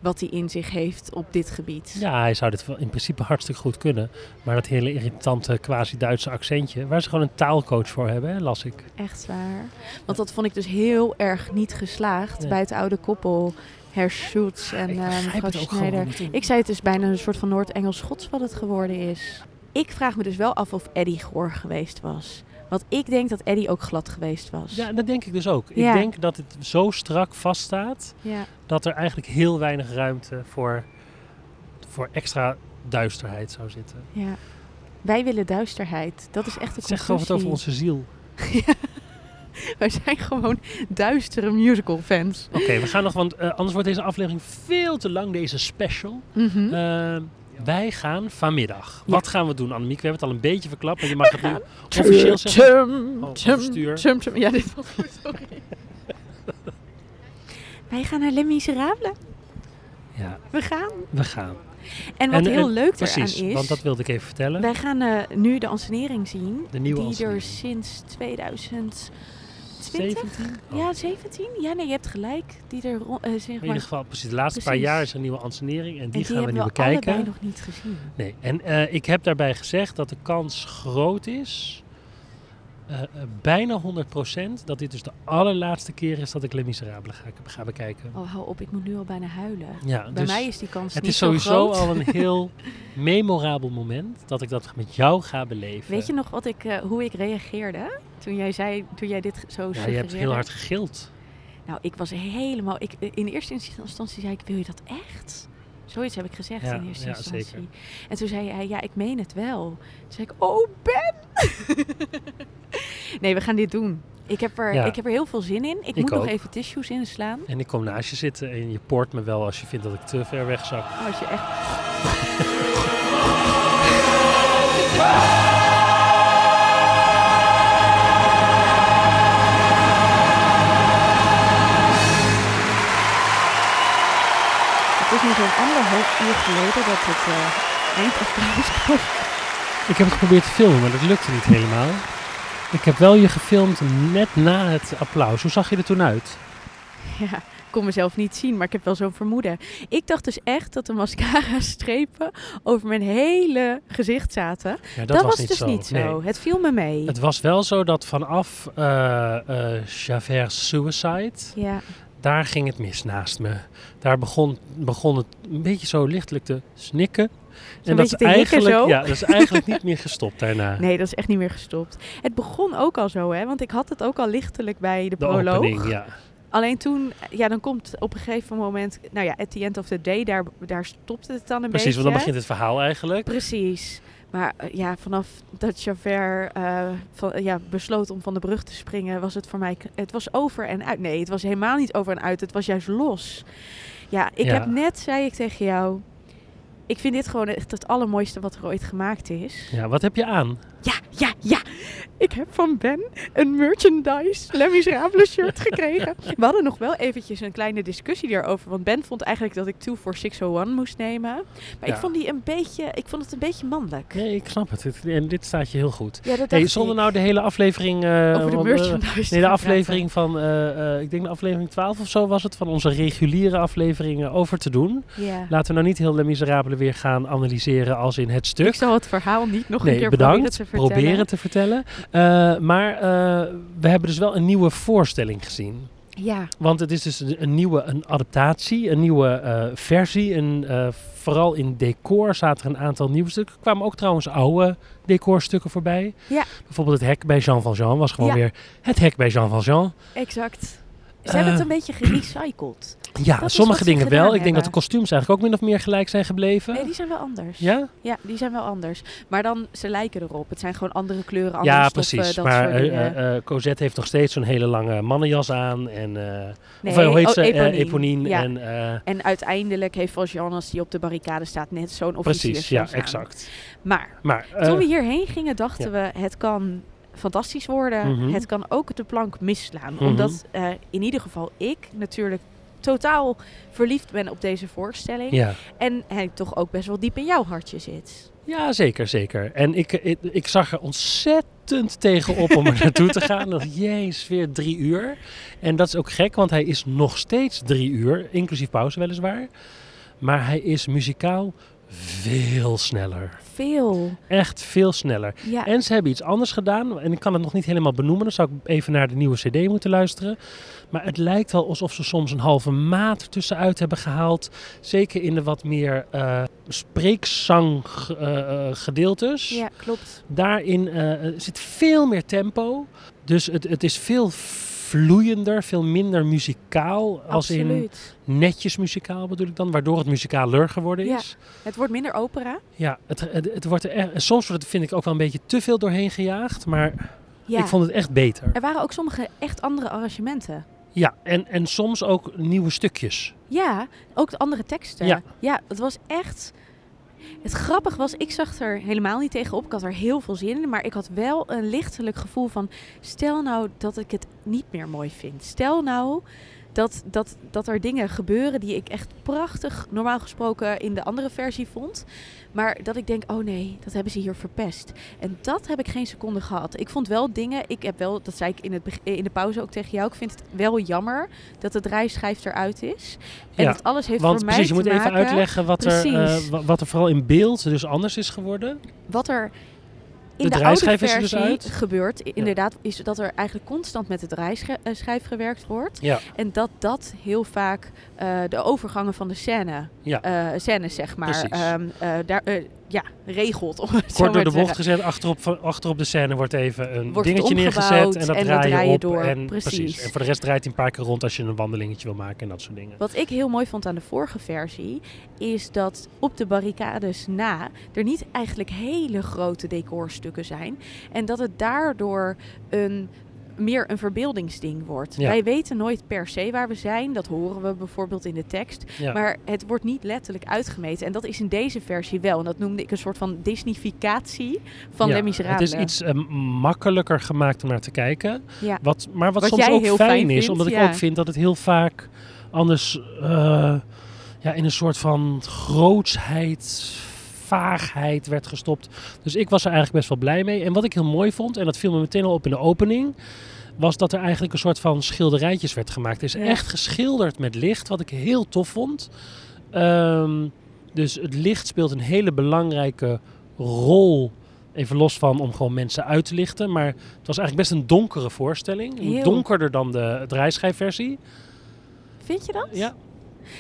wat hij in zich heeft op dit gebied. Ja, hij zou dit in principe hartstikke goed kunnen. Maar dat hele irritante quasi-Duitse accentje, waar ze gewoon een taalcoach voor hebben, hè, las ik. Echt waar. Want dat vond ik dus heel erg niet geslaagd Nee. bij het oude koppel Herr Schultz en ik eh, mevrouw Schneider. Ik zei het is bijna een soort van Noord-Engels-Schots wat het geworden is. Ik vraag me dus wel af of Eddie goor geweest was. Want ik denk dat Eddie ook glad geweest was. Ja, dat denk ik dus ook. Ja. Ik denk dat het zo strak vaststaat, ja. dat er eigenlijk heel weinig ruimte voor, voor extra duisterheid zou zitten. ja. Wij willen duisterheid. Dat is echt de Het zegt gewoon wat over conclusie. onze ziel. Wij zijn gewoon duistere musical fans. Oké, we gaan nog, want eh, anders wordt deze aflevering veel te lang, deze special. Eh, wij gaan vanmiddag. Ja. Wat gaan we doen, Annemiek? We hebben het al een beetje verklapt, maar je mag het nu officieel zeggen. Tum, Oh, tum, overstuur. tum, tum. Ja, dit was goed, sorry. Wij gaan naar Les Miserables. Ja, We gaan. we gaan. En wat En, heel eh, leuk Precies, eraan is... want dat wilde ik even vertellen. Wij gaan eh, nu de ansenering zien. De nieuwe die ansenering. er sinds 2020... 17? Oh. Ja, 17? Ja, nee, je hebt gelijk. Die er eh, zeg In maar, ieder geval, precies. De laatste Precies. paar jaar is er een nieuwe ansenering en die en die gaan we nu hebben we bekijken. allebei nog niet gezien. Nee, en eh, ik heb daarbij gezegd dat de kans groot is, eh, eh, bijna 100%, dat dit dus de allerlaatste keer is dat ik Les Miserables ga, ga bekijken. Oh, hou op. Ik moet nu al bijna huilen. Ja, Bij dus mij is die kans het niet is zo sowieso groot. al een heel memorabel moment dat ik dat met jou ga beleven. Weet je nog wat ik, eh, hoe ik reageerde toen jij zei, toen jij dit zo ja, je hebt heel hard gegild. Nou, ik was helemaal. Ik, in eerste instantie zei ik: Wil je dat echt? Zoiets heb ik gezegd Ja, in eerste ja, instantie. zeker. En toen zei hij: Ja, ik meen het wel. Toen zei ik: Oh, Ben! nee, we gaan dit doen. Ik heb, er, Ja. ik heb er heel veel zin in. Ik, Ik moet nog even tissues inslaan. En ik kom naast je zitten en je poort me wel als je vindt dat ik te ver wegzak. Als je echt. Het is nu zo'n anderhalf uur geleden dat het eh eindapplaus kwam. Ik heb het geprobeerd te filmen, maar dat lukte niet helemaal. Ik heb wel je gefilmd net na het applaus. Hoe zag je er toen uit? Ja, ik kon mezelf niet zien, maar ik heb wel zo'n vermoeden. Ik dacht dus echt dat de mascara-strepen over mijn hele gezicht zaten. Ja, Dat, was, niet dus zo. niet zo. Nee. Het viel me mee. Het was wel zo dat vanaf eh Javert's Suicide, Ja, daar ging het mis naast me. Daar begon, begon het een beetje zo lichtelijk te snikken. En dat is, eigenlijk, zo. ja, dat is eigenlijk niet meer gestopt daarna. nee, dat is echt niet meer gestopt. Het begon ook al zo, hè? Want ik had het ook al lichtelijk bij de, De proloog. opening, ja. Alleen toen, ja, dan komt op een gegeven moment, nou ja, at the end of the day, daar, daar stopt het dan een Precies, beetje. want dan begint het verhaal eigenlijk. Precies. Maar eh, ja, vanaf dat Javert eh, van, ja, besloot om van de brug te springen, was het voor mij... Het was over en uit. Nee, het was helemaal niet over en uit. Het was juist los. Ja, ik Ja. heb net, zei ik tegen jou... Ik vind dit gewoon echt het allermooiste wat er ooit gemaakt is. Ja, wat heb je aan? Ja, ja, ja. Ik heb van Ben een merchandise Les Miserables shirt gekregen. We hadden nog wel eventjes een kleine discussie daarover. Want Ben vond eigenlijk dat ik 2 for 601 moest nemen. Maar Ja. ik vond die een beetje, ik vond het een beetje mannelijk. Nee, ik snap het. Het- En dit staat je heel goed. Ja, dat Hey, zonder ik. nou de hele aflevering... eh, over de want, eh, merchandise. Nee, de aflevering van, eh, eh, ik denk de aflevering 12 of zo was het, van onze reguliere afleveringen over te doen. Ja. Laten we nou niet heel Les Miserables weer gaan analyseren als in het stuk. Ik zal het verhaal niet nog een Nee, keer bedankt. proberen te vertellen. Proberen te vertellen. Eh, maar eh, we hebben dus wel een nieuwe voorstelling gezien. Ja, Want het is dus een, nieuwe een adaptatie, een nieuwe eh, versie. En vooral in decor zaten er een aantal nieuwe stukken. Er kwamen ook trouwens oude decorstukken voorbij. Ja. Bijvoorbeeld het hek bij Jean Valjean was gewoon Ja. weer het hek bij Jean Valjean. exact. Ze hebben het Eh, een beetje gerecycled. Ja, Dat sommige dingen wel. Ik denk dat de kostuums eigenlijk ook min of meer gelijk zijn gebleven. Nee, die zijn wel anders. Ja? Ja, die zijn wel anders. Maar dan, ze lijken erop. Het zijn gewoon andere kleuren, andere Ja, stoffen, precies. dat Maar soort eh, Cosette heeft nog steeds zo'n hele lange mannenjas aan. En, Nee, of hoe heet oh, ze? Eponine. Eponine. Ja. En, En uiteindelijk heeft Valjean, als die op de barricade staat, net zo'n precies, officiersjas ja, aan. exact. Maar Maar toen we hierheen gingen, dachten we, het kan fantastisch worden. Mhm. Het kan ook de plank misslaan. Mhm. Omdat eh, in ieder geval ik natuurlijk totaal verliefd ben op deze voorstelling. ja. En hij toch ook best wel diep in jouw hartje zit. ja, zeker, zeker. En ik, ik, ik zag er ontzettend tegenop om er naartoe te gaan. Dat, jezus, weer drie uur. En dat is ook gek, want hij is nog steeds drie uur, inclusief pauze weliswaar. Maar hij is muzikaal veel sneller. Veel. Echt veel sneller. Ja, En ze hebben iets anders gedaan. En ik kan het nog niet helemaal benoemen. Dan zou ik even naar de nieuwe CD moeten luisteren. Maar het lijkt wel alsof ze soms een halve maat tussenuit hebben gehaald. Zeker in de wat meer eh spreekzang eh, eh, gedeeltes. ja klopt. Daarin zit veel meer tempo. Dus het, het is veel vloeiender, veel minder muzikaal. Als in netjes muzikaal bedoel ik dan. Waardoor het muzikaler geworden Ja. is. Het wordt minder opera. Ja, het, het, het wordt er soms wordt het, vind ik ook wel een beetje te veel doorheen gejaagd. Maar Ja. ik vond het echt beter. Er waren ook sommige echt andere arrangementen. Ja, en, en soms ook nieuwe stukjes. Ja, ook de andere teksten. Ja. ja, het was echt. Het grappige was, ik zag er helemaal niet tegenop. Ik had er heel veel zin in. Maar ik had wel een lichtelijk gevoel van... Stel nou dat ik het niet meer mooi vind. Stel nou dat, dat, dat er dingen gebeuren die ik echt prachtig... normaal gesproken in de andere versie vond. Maar dat ik denk, oh nee, dat hebben ze hier verpest. En dat heb ik geen seconde gehad. Ik vond wel dingen... Ik heb wel, dat zei ik in, het, in de pauze ook tegen jou... Ik vind het wel jammer dat de draaischijf eruit is. En Ja, dat alles heeft Want voor mij precies, je moet even uitleggen wat er, eh, wat er vooral in beeld dus anders is geworden. wat er in De de, oude er versie dus uit. gebeurt. Inderdaad, is dat er eigenlijk constant met de draaischijf gewerkt wordt. En dat dat heel vaak eh, de overgangen van de scène, ja. eh scènes zeg maar, Precies. ehm, eh, daar, ja, regelt. Om het Kort door de bocht gezet, achterop, achterop de scène wordt even een Wordt dingetje neergezet en dat en draai je draai je op. door, En, precies. En voor de rest draait hij een paar keer rond als je een wandelingetje wil maken en dat soort dingen. Wat ik heel mooi vond aan de vorige versie, is dat op de barricades na er niet eigenlijk hele grote decorstukken zijn. En dat het daardoor een, meer een verbeeldingsding wordt. Ja. Wij weten nooit per se waar we zijn. Dat horen we bijvoorbeeld in de tekst. Ja. Maar het wordt niet letterlijk uitgemeten. En dat is in deze versie wel. En dat noemde ik een soort van disnificatie van Ja, Les. Het is iets eh, makkelijker gemaakt om naar te kijken. Ja. Wat, maar wat, Wat soms ook fijn, is, omdat ik ook vind dat het heel vaak anders eh, ja, in een soort van grootsheid, vaagheid werd gestopt. Dus ik was er eigenlijk best wel blij mee. En wat ik heel mooi vond, en dat viel me meteen al op in de opening, was dat er eigenlijk een soort van schilderijtjes werd gemaakt. Het is echt geschilderd met licht, wat ik heel tof vond. Ehm, dus het licht speelt een hele belangrijke rol. Even los van om gewoon mensen uit te lichten. Maar het was eigenlijk best een donkere voorstelling. Heel. Donkerder dan de draaischijfversie. Vind je dat? Ja.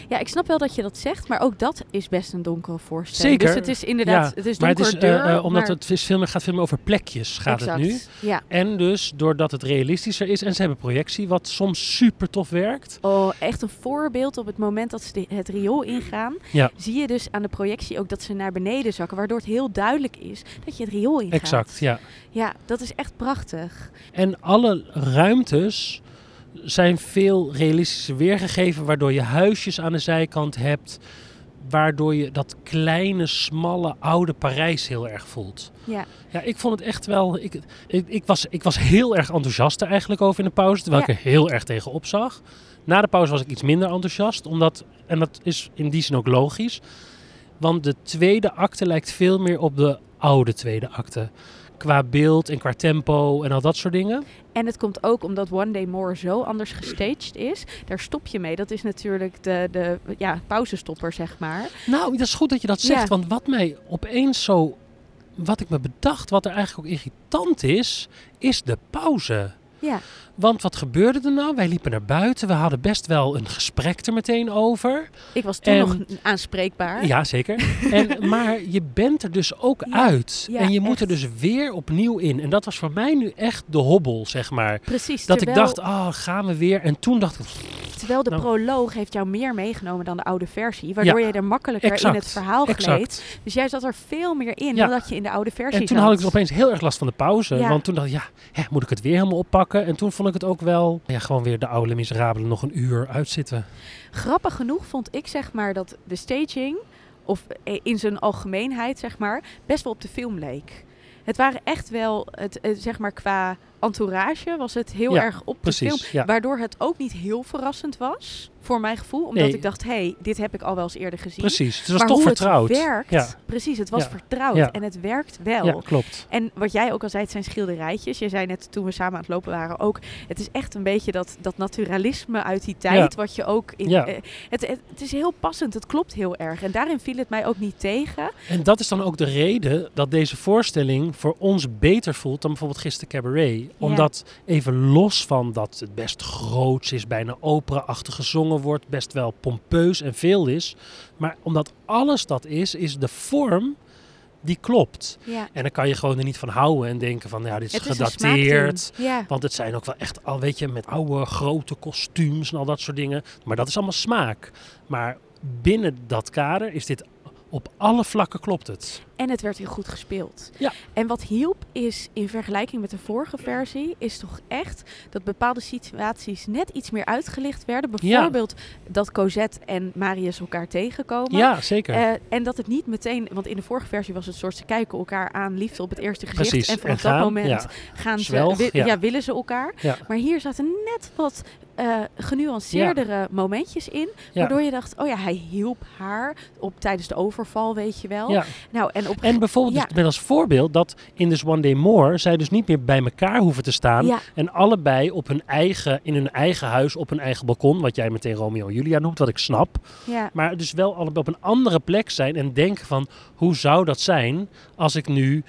Ja, ik snap wel dat je dat zegt, maar ook dat is best een donkere voorstelling. Zeker. Dus het is inderdaad, Ja, het is maar het donker is, eh, eh, omdat maar- het is veel meer, gaat veel meer over plekjes, gaat exact. het nu. Ja. En dus doordat het realistischer is en ze hebben projectie, wat soms super tof werkt. Oh, echt een voorbeeld op het moment dat ze het riool ingaan. Ja. Zie je dus aan de projectie ook dat ze naar beneden zakken. Waardoor het heel duidelijk is dat je het riool ingaat. Exact, ja. Ja, dat is echt prachtig. En alle ruimtes zijn veel realistischer weergegeven, waardoor je huisjes aan de zijkant hebt, waardoor je dat kleine, smalle, oude Parijs heel erg voelt. Ja, Ja, ik vond het echt wel. Ik, ik, ik, was, ik was heel erg enthousiast er eigenlijk over in de pauze, terwijl Ja. ik er heel erg tegen opzag. Na de pauze was ik iets minder enthousiast, omdat, en dat is in die zin ook logisch, want de tweede acte lijkt veel meer op de oude tweede acte. Qua beeld en qua tempo en al dat soort dingen. en het komt ook omdat One Day More zo anders gestaged is. Daar stop je mee. Dat is natuurlijk de, de ja, pauzestopper, zeg maar. Nou, dat is goed dat je dat zegt, Ja. want wat mij opeens zo. Wat ik me bedacht, wat er eigenlijk ook irritant is, is de pauze. Ja, Want wat gebeurde er nou? Wij liepen naar buiten. We hadden best wel een gesprek er meteen over. ik was toen En- nog aanspreekbaar. Ja, zeker. En, maar je bent er dus ook Ja, uit. ja, en je moet er dus weer opnieuw in. En dat was voor mij nu echt de hobbel, zeg maar. Precies. Dat terwijl, ik dacht, ah, gaan we weer. En toen dacht ik, terwijl de nou- proloog heeft jou meer meegenomen dan de oude versie. Waardoor je er makkelijker in het verhaal gleed. Dus jij zat er veel meer in Ja. dan dat je in de oude versie En toen zat. had ik dus opeens heel erg last van de pauze. Ja. Want toen dacht ik, ja, hè, moet ik het weer helemaal oppakken? En toen vond ik het ook wel, ja, gewoon weer de oude miserabele nog een uur uitzitten. Grappig genoeg vond ik zeg maar dat de staging, of eh, in zijn algemeenheid zeg maar, best wel op de film leek. Het waren echt wel, het, eh, zeg maar qua entourage was het heel Ja, erg op de film. ja. Waardoor het ook niet heel verrassend was, voor mijn gevoel. Omdat Nee. ik dacht, hé, hey, dit heb ik al wel eens eerder gezien. Precies, het was maar toch hoe vertrouwd. het werkt, Ja. precies, het was vertrouwd en het werkt wel. Ja, klopt. En wat jij ook al zei, het zijn schilderijtjes. Je zei net toen we samen aan het lopen waren ook. Het is echt een beetje dat, dat naturalisme uit die tijd. Wat je ook in. Ja. eh, het, het, het is heel passend. Het klopt heel erg. En daarin viel het mij ook niet tegen. En dat is dan ook de reden dat deze voorstelling voor ons beter voelt dan bijvoorbeeld gisteren Cabaret. Omdat even los van dat het best groots is, bijna opera-achtig gezongen wordt, best wel pompeus en veel is. Maar omdat alles dat is, is de vorm die klopt. Ja. En dan kan je gewoon er niet van houden en denken van, ja, dit is Het gedateerd. Ja. Want het zijn ook wel echt al, weet je, met oude grote kostuums en al dat soort dingen. Maar dat is allemaal smaak. Maar binnen dat kader is dit op alle vlakken klopt het. En het werd heel goed gespeeld. Ja. En wat hielp is in vergelijking met de vorige versie, is toch echt dat bepaalde situaties net iets meer uitgelicht werden. Bijvoorbeeld dat Cosette en Marius elkaar tegenkomen. Ja, zeker. Eh, en dat het niet meteen, want in de vorige versie was het soort ze kijken elcar aan, liefde op het eerste gezicht. Precies. En vanaf dat gaan, moment ja. gaan ze, Zwelg, wi- ja. willen ze elkaar. Maar hier zaten net wat eh, genuanceerdere momentjes in, Ja. waardoor je dacht, oh ja, hij hielp haar op tijdens de overval, weet je wel. ja. Nou, en op En bijvoorbeeld, dus met als voorbeeld dat in dus One Day More zij dus niet meer bij elkaar hoeven te staan. En allebei op hun eigen, in hun eigen huis, op hun eigen balkon. Wat jij meteen Romeo en Julia noemt, wat ik snap. Maar dus wel allebei op een andere plek zijn en denken van hoe zou dat zijn als ik nu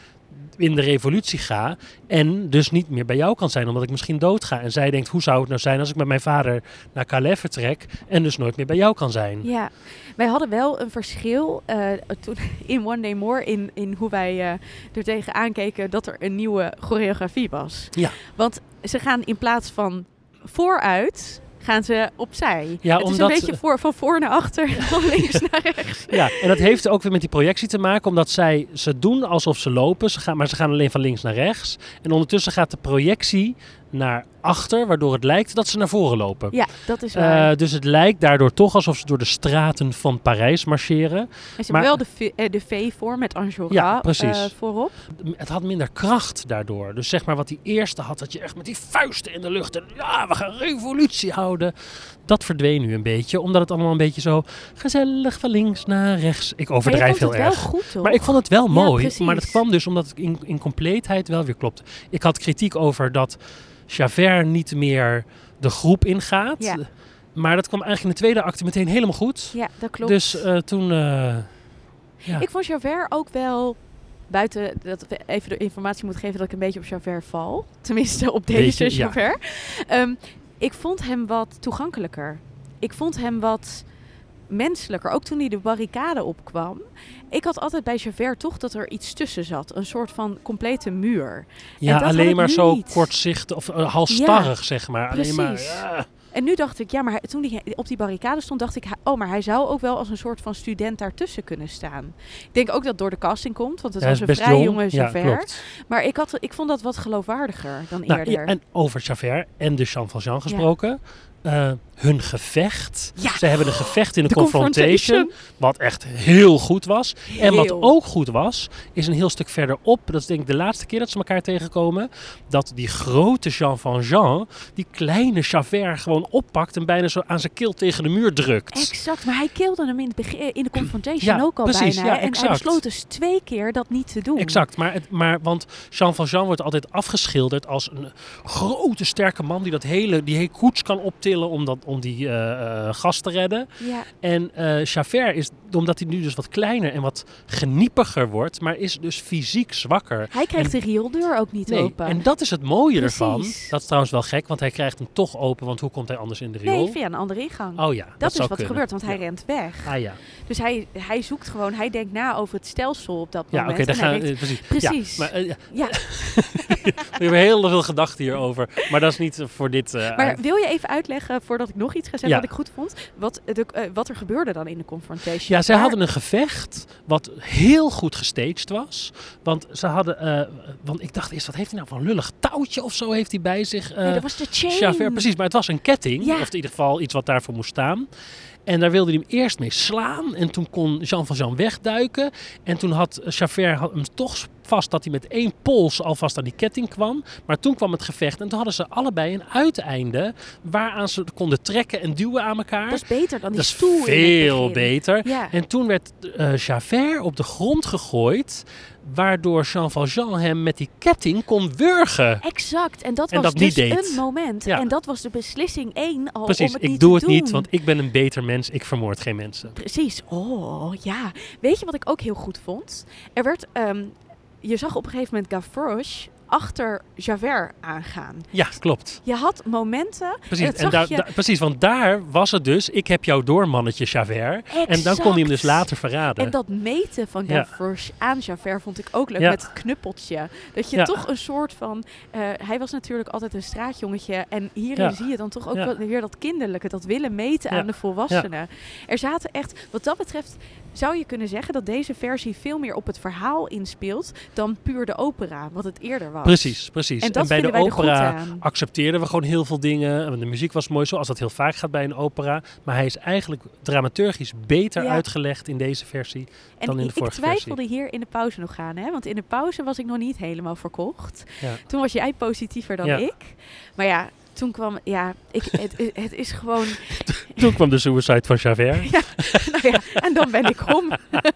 in de revolutie ga en dus niet meer bij jou kan zijn omdat ik misschien doodga. En zij denkt hoe zou het nou zijn als ik met mijn vader naar Calais vertrek en dus nooit meer bij jou kan zijn. ja. Wij hadden wel een verschil eh, toen in One Day More in, in hoe wij eh er tegen aankeken dat er een nieuwe choreografie was. Ja. Want ze gaan in plaats van vooruit, gaan ze opzij. Ja, het is omdat- een beetje voor, van voor naar achter en van links naar rechts. Ja, en dat heeft ook weer met die projectie te maken, omdat zij ze doen alsof ze lopen, ze gaan, maar ze gaan alleen van links naar rechts. En ondertussen gaat de projectie naar achter, waardoor het lijkt dat ze naar voren lopen. Ja, dat is waar. Eh, dus het lijkt daardoor toch alsof ze door de straten van Parijs marcheren. en ze maar- hebben wel de, V- eh, de V-vorm met Enjolras Ja, precies. eh, voorop. Het had minder kracht daardoor. Dus zeg maar wat die eerste had, dat je echt met die vuisten in de lucht en ja, we gaan revolutie houden. Dat verdween nu een beetje, omdat het allemaal een beetje zo gezellig van links naar rechts. Ik Maar overdrijf heel wel erg. goed, toch? Maar ik vond het wel mooi. maar dat kwam dus omdat het in, in compleetheid wel weer klopt. Ik had kritiek over dat Javert niet meer de groep ingaat. Ja. Maar dat kwam eigenlijk in de tweede acte meteen helemaal goed. Ja, dat klopt. Dus eh, toen... eh, ja. Ik vond Javert ook wel, buiten dat we even de informatie moet geven dat ik een beetje op Javert val. Tenminste, op deze Beetje, ja. Javert. Ehm, ik vond hem wat toegankelijker. Ik vond hem wat menselijker. Ook toen hij de barricade opkwam. Ik had altijd bij Javert toch dat er iets tussen zat. Een soort van complete muur. Ja, alleen maar zo niet. kortzichtig of uh, halstarrig, zeg maar. Alleen maar, precies. ja. En nu dacht ik, ja, maar toen hij op die barricade stond, dacht ik, oh, maar hij zou ook wel als een soort van student daartussen kunnen staan. Ik denk ook dat het door de casting komt, want het was een vrij jong. jonge Ja, Javert. klopt. maar ik, had, ik vond dat wat geloofwaardiger dan Nou, eerder. ja, en over Javert en de Jean Valjean gesproken. eh, hun gevecht. Ja. Ze hebben een gevecht in de, De confrontation, confrontation. Wat echt heel goed was. En wat ook goed was, is een heel stuk verderop. Dat is denk ik de laatste keer dat ze elkaar tegenkomen. Dat die grote Jean Valjean die kleine Javert gewoon oppakt. En bijna zo aan zijn keel tegen de muur drukt. Exact, maar hij kilde hem in, het begin, in de confrontation Ja, ook al precies, bijna. ja, en hij besloot dus twee keer dat niet te doen. Exact, maar, het, maar want Jean Valjean wordt altijd afgeschilderd als een grote sterke man die dat hele, die hele koets kan optillen om, dat, om die eh, eh, gast te redden. Ja, En eh Javert is, omdat hij nu dus wat kleiner en wat geniepiger wordt, maar is dus fysiek zwakker. hij krijgt En- de rioldeur ook niet Nee, open. en dat is het mooie ervan. Dat is trouwens wel gek, want hij krijgt hem toch open, want hoe komt hij anders in de riool? nee, via een andere ingang. Oh ja, dat, dat is wat kunnen. gebeurt, want hij rent weg. Ah ja, Dus hij, hij zoekt gewoon, hij denkt na over het stelsel op dat ja moment. daar hij gaan denkt, precies. Precies. Ja, maar, ja, we hebben heel veel gedachten hierover, maar dat is niet voor dit. maar wil je even uitleggen, voordat ik nog iets Ja. wat ik goed vond, wat, de, eh, wat er gebeurde dan in de confrontation? Ja, zij hadden een gevecht wat heel goed gestaged was. Want ze hadden, eh, want ik dacht eerst, wat heeft hij nou van lullig touwtje of zo heeft hij bij zich? eh, Nee, dat was de chain. Javert, precies, maar het was een ketting, Ja. of in ieder geval iets wat daarvoor moest staan. En daar wilde hij hem eerst mee slaan. En toen kon Jean Valjean wegduiken. En toen had Javert had hem toch vast dat hij met één pols alvast aan die ketting kwam. Maar toen kwam het gevecht en toen hadden ze allebei een uiteinde waaraan ze konden trekken en duwen aan elkaar. Dat is beter dan die Dat stoel veel beter. Ja. En toen werd eh, Javert op de grond gegooid, waardoor Jean Valjean hem met die ketting kon wurgen. Exact, en dat En was dat dus een moment. Ja. En dat was de beslissing één al Precies, om het ik niet doe het niet, want ik ben een beter mens, ik vermoord geen mensen. Precies. Oh, ja. Weet je wat ik ook heel goed vond? Er werd, ehm, je zag op een gegeven moment Gavroche achter Javert aangaan. Ja, klopt. Je had momenten. Precies, en je daar- precies want daar was het dus, ik heb jou door mannetje Javert. En dan kon hij hem dus Exact. later verraden. En dat meten van Ja. Gavroche aan Javert vond ik ook leuk Ja. met het knuppeltje. Dat je Ja. toch een soort van... eh, hij was natuurlijk altijd een straatjongetje. En hierin Ja. zie je dan toch ook Ja. weer dat kinderlijke. Dat willen meten Ja. aan de volwassenen. Er zaten echt... Wat dat betreft zou je kunnen zeggen dat deze versie veel meer op het verhaal inspeelt... dan puur de opera, wat het eerder was. Precies, precies. En bij de er opera accepteerden we gewoon heel veel dingen. En De muziek was mooi, zoals dat heel vaak gaat bij een opera. Maar hij is eigenlijk dramaturgisch beter Ja. uitgelegd in deze versie. En dan in de ik- ik vorige twijfelde hier in de pauze nog aan, hè? want in de pauze was ik nog niet helemaal verkocht. Ja. Toen was jij positiever dan Ja. ik. Maar ja, toen kwam, ja, ik, het, het is gewoon, Toen kwam de suicide van Javert. nou ja, en dan ben ik om.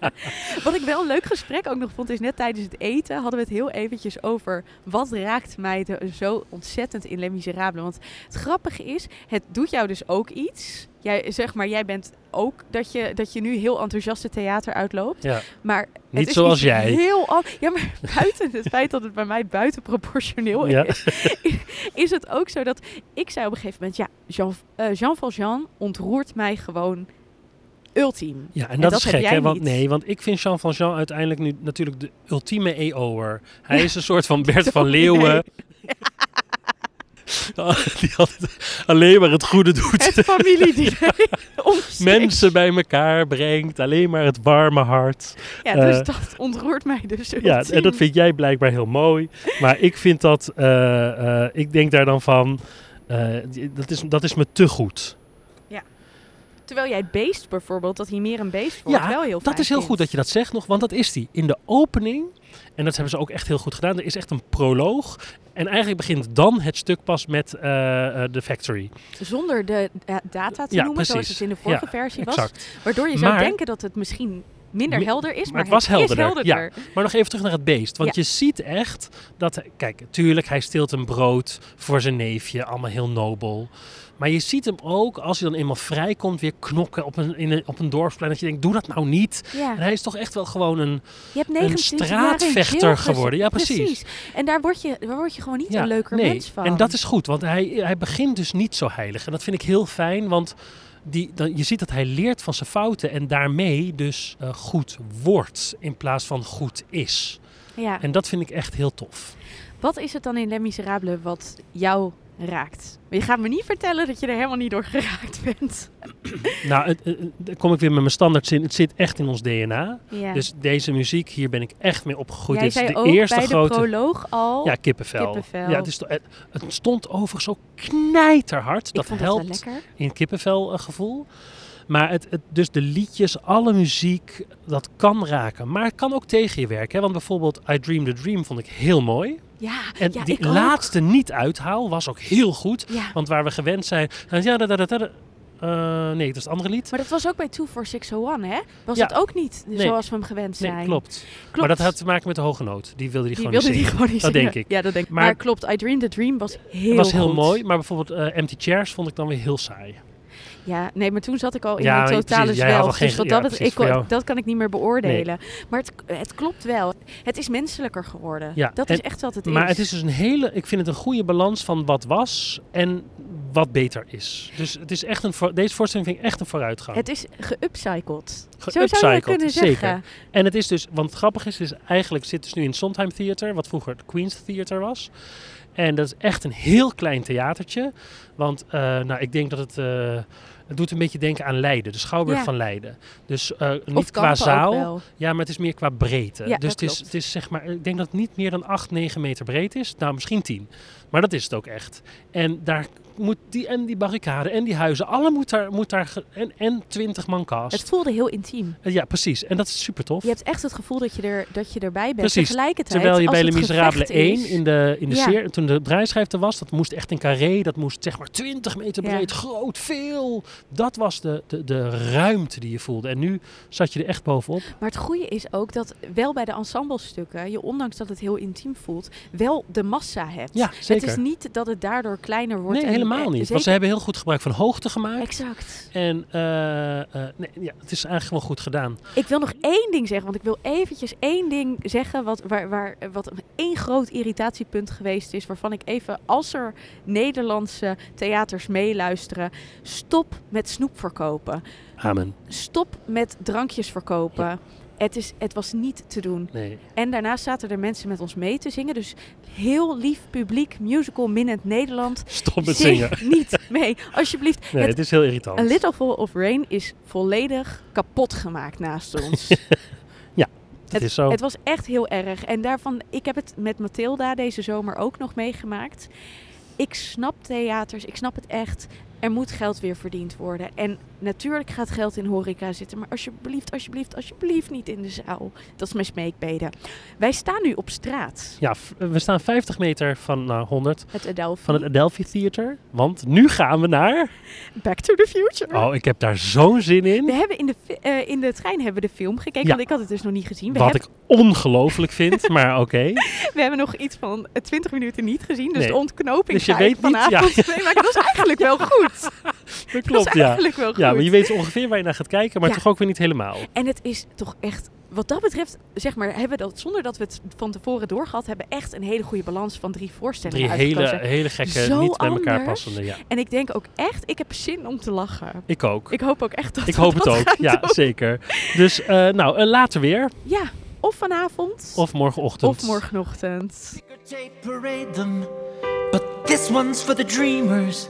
Wat ik wel een leuk gesprek ook nog vond, is net tijdens het eten hadden we het heel eventjes over wat raakt mij zo ontzettend in Les Miserables. Want het grappige is, het doet jou dus ook iets. Jij, zeg maar, jij bent ook dat je, dat je nu heel enthousiast het theater uitloopt. Ja. Maar het Niet is zoals jij. Heel al- ja, maar buiten het feit dat het bij mij buitenproportioneel Ja. is, is het ook zo dat ik zei op een gegeven moment, ja, Jean, eh, Jean Valjean ontroert mij gewoon ultiem. Ja, en, En dat, dat is gek, hè? Want, nee, want ik vind Jean Valjean uiteindelijk nu natuurlijk de ultieme EO'er. Hij is een soort van Bert van. Leeuwen. Die altijd alleen maar het goede doet. Het familiediner. Mensen bij elkaar brengt. Alleen maar het warme hart. Ja, dus eh, dat ontroert mij dus Ja, en dat vind jij blijkbaar heel mooi. Maar ik vind dat... eh, eh, ik denk daar dan van... dat, is, dat is me te goed. Terwijl jij beest bijvoorbeeld, dat hij meer een beest wordt, Ja, wel heel Dat is heel vindt. goed dat je dat zegt nog, want dat is die. In de opening, en dat hebben ze ook echt heel goed gedaan, er is echt een proloog. En eigenlijk begint dan het stuk pas met eh, eh, The Factory. Zonder de eh, data te Ja, noemen, zoals het in de vorige Ja, versie was. Waardoor je zou Maar- denken dat het misschien minder Mi- helder is, maar maar, het was helderder, is helderder. Maar nog even terug naar het beest. Want Ja. je ziet echt dat... Kijk, tuurlijk, hij steelt een brood voor zijn neefje. Allemaal heel nobel. Maar je ziet hem ook, als hij dan eenmaal vrijkomt, weer knokken op een, in een, op een dorpsplein. Dat je denkt, doe dat nou niet. Ja. En hij is toch echt wel gewoon een... Je hebt 19 jaar in straatvechter geworden. Ja, precies. En daar word je, daar word je gewoon niet Ja, een leuker nee. mens van. En dat is goed, want hij, hij begint dus niet zo heilig. En dat vind ik heel fijn, want die, dan, je ziet dat hij leert van zijn fouten en daarmee dus eh, goed wordt in plaats van goed is. Ja. En dat vind ik echt heel tof. Wat is het dan in Les Miserables wat jou raakt? Je gaat me niet vertellen dat je er helemaal niet door geraakt bent. Nou, het, dan kom ik weer met mijn standaardzin. Het zit echt in ons DNA. Ja. Dus deze muziek, hier ben ik echt mee opgegroeid. Jij Dit is zei de ook eerste bij grote... de proloog al. Ja, kippenvel. Kippenvel. Ja, het, is, stond overigens zo knijterhard. ik Dat vond dat wel helpt lekker. in het kippenvel eh, gevoel. Maar het, het, dus de liedjes, alle muziek, dat kan raken. Maar het kan ook tegen je werken. Hè? Want bijvoorbeeld I Dream the Dream vond ik heel mooi. Ja, En ja, die laatste niet uithaal was ook heel goed. Ja. Want waar we gewend zijn... Ja, da, da, da, eh, nee, dat is het andere lied. Maar dat was ook bij 24601, hè? Was Ja. het ook niet Nee. zoals we hem gewend zijn? Nee, klopt. Klopt. Maar dat had te maken met de hoge noot. Die wilde die, Die gewoon wilde niet die zingen. gewoon niet Dat zingen. denk ik. Ja, dat denk ik. Maar- Maar, klopt, I Dream the Dream was heel was heel goed. mooi, maar bijvoorbeeld eh, Empty Chairs vond ik dan weer heel saai. Ja, nee, maar toen zat ik al in Ja, een totale zwelg. Dus wat dat, precies, ik, dat kan ik niet meer beoordelen. Maar het, het klopt wel. Het is menselijker geworden. Ja, Dat en- is echt wat het maar is. het is dus een hele, ik vind het een goede balans van wat was en wat beter is. Dus het is echt een, deze voorstelling vind ik echt een vooruitgang. Het is geupcycled. Zo zou je kunnen zeker. zeggen. En het is dus, want het grappige is, is eigenlijk zit dus nu in Sondheim Theater, wat vroeger het Queen's Theater was. En dat is echt een heel klein theatertje. Want eh, nou, ik denk dat het, eh, het doet een beetje denken aan Leiden, de Schouwburg Ja. van Leiden. Dus eh, niet qua zaal, ja, maar het is meer qua breedte. Ja, dus het is, het is zeg maar, ik denk dat het niet meer dan 8, 9 meter breed is. Nou, misschien 10. Maar dat is het ook echt. En daar moet die en die barricade en die huizen, alle moet daar, moet daar en, en 20 man cast. Het voelde heel intiem. Eh, Ja, precies. En dat is super tof. Je hebt echt het gevoel dat je, er, dat je erbij bent. Precies. Tegelijkertijd, Terwijl je bij Le gevecht 1 is- in de, in de Ja. serie, toen de draaischijf er was, dat moest echt in carré, dat moest zeg maar 20 meter Ja. breed, groot, veel. Dat was de, de, de ruimte die je voelde. En nu zat je er echt bovenop. Maar het goede is ook dat wel bij de ensemblestukken, je ondanks dat het heel intiem voelt, wel de massa hebt. Ja, zeker. Het is niet dat het daardoor kleiner wordt. nee, en- helemaal en niet. Want ze hebben heel goed gebruik van hoogte gemaakt. Exact. En eh, eh, nee, ja, het is eigenlijk wel goed gedaan. Ik wil nog één ding zeggen, want ik wil eventjes één ding zeggen wat, waar, waar, wat één groot irritatiepunt geweest is, waarvan ik even, als er Nederlandse theaters meeluisteren, stop met snoep verkopen. Amen. Stop met drankjes verkopen. Het, is, het was niet te doen. Nee. En daarnaast zaten er mensen met ons mee te zingen. Dus heel lief publiek, musical minnend Nederland. Stop met Zing zingen. niet mee, alsjeblieft. Nee, Het het is heel irritant. A Little Fall of Rain is volledig kapot gemaakt naast ons. het is zo. Het was echt heel erg. En daarvan, ik heb het met Mathilda deze zomer ook nog meegemaakt. Ik snap theaters, ik snap het echt. Er moet geld weer verdiend worden. En natuurlijk gaat geld in horeca zitten. Maar alsjeblieft, alsjeblieft, alsjeblieft niet in de zaal. Dat is mijn smeekbede. Wij staan nu op straat. Ja, we staan 50 meter van nou, 100 Het Adelphi. van het Adelphi Theater. Want nu gaan we naar... Back to the Future. Oh, ik heb daar zo'n zin in. We hebben in de, eh, in de trein hebben we de film gekeken. Ja. Want ik had het dus nog niet gezien. We, Wat hebben, ik ongelooflijk vind, maar oké. we hebben nog iets van eh, 20 minuten niet gezien. Dus Nee. de ontknoping Dus je weet niet- ja. meemaken. Dat is eigenlijk wel goed. Dat dat klopt, is ja. eigenlijk wel goed. Ja, maar je weet ongeveer waar je naar gaat kijken, maar Ja. toch ook weer niet helemaal. En het is toch echt, wat dat betreft, zeg maar, hebben we dat zonder dat we het van tevoren doorgehad hebben, echt een hele goede balans van drie voorstellingen Drie hele, hele gekke, Zo niet bij elkaar passende. Ja, En ik denk ook echt, ik heb zin om te lachen. ik ook. Ik hoop ook echt dat Ik we hoop het ook. Ja, doen. zeker. Dus eh, nou, eh, later weer. Ja, of vanavond, Of morgenochtend. of morgenochtend. Secret tape parade them, but this one's for the dreamers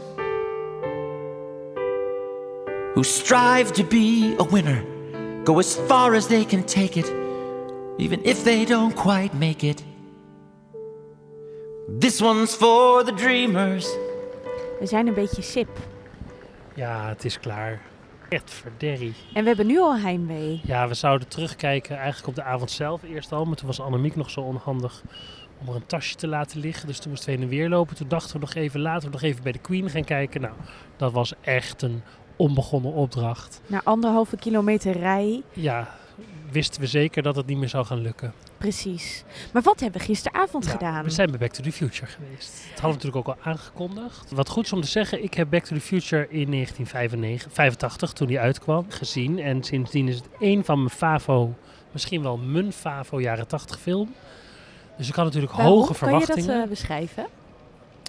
who strive to be a winner, go as far as they can take it, even if they don't quite make it. This one's for the dreamers. We zijn een beetje sip. Ja, het is klaar. Echt verderrie. En we hebben nu al heimwee. Ja, we zouden terugkijken eigenlijk op de avond zelf eerst al. Maar toen was Annemiek nog zo onhandig om er een tasje te laten liggen. Dus toen moesten we heen en weer lopen. Toen dachten we nog even later nog even bij de Queen gaan kijken. Nou, dat was echt een onbegonnen opdracht. Na anderhalve kilometer rij. Ja, wisten we zeker dat het niet meer zou gaan lukken. Precies. Maar wat hebben we gisteravond Ja, gedaan? We zijn bij Back to the Future geweest. Dat hadden we natuurlijk ook al aangekondigd. Wat goed is om te zeggen, ik heb Back to the Future in 1985, toen die uitkwam, gezien. En sindsdien is het één van mijn favo, misschien wel mijn favo jaren 80 film. Dus ik had natuurlijk Waarom? hoge Kan je dat verwachtingen. eh, beschrijven?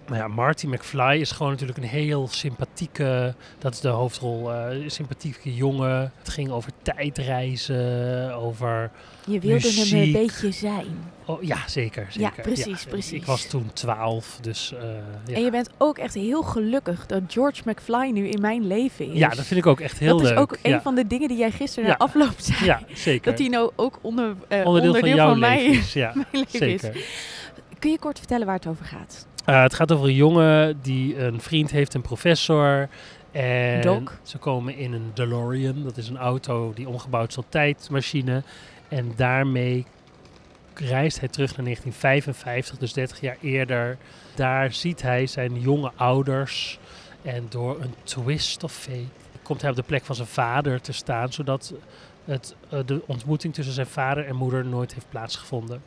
Nou ja, Marty McFly is gewoon natuurlijk een heel sympathieke, dat is de hoofdrol, eh, sympathieke jongen. Het ging over tijdreizen, over, Je wilde hem een Muziek. beetje zijn. oh ja, zeker, zeker. precies, precies. Ik was toen 12, dus eh, ja. En je bent ook echt heel gelukkig dat George McFly nu in mijn leven is. ja, dat vind ik ook echt heel dat leuk. is ook een ja. van de dingen die jij gisteren Ja. na afloop zei. Ja, zeker. Dat hij nou ook onder, eh, onderdeel, van jouw leven is. Ja, mijn leven is. zeker. Kun je kort vertellen waar het over gaat? Eh, het gaat over een jongen die een vriend heeft, een professor. En Doc. ze komen in een DeLorean. Dat is een auto die omgebouwd is tot tijdmachine. En daarmee reist hij terug naar 1955, dus 30 jaar eerder. Daar ziet hij zijn jonge ouders. En door een twist of fate komt hij op de plek van zijn vader te staan. Zodat het, eh, de ontmoeting tussen zijn vader en moeder nooit heeft plaatsgevonden.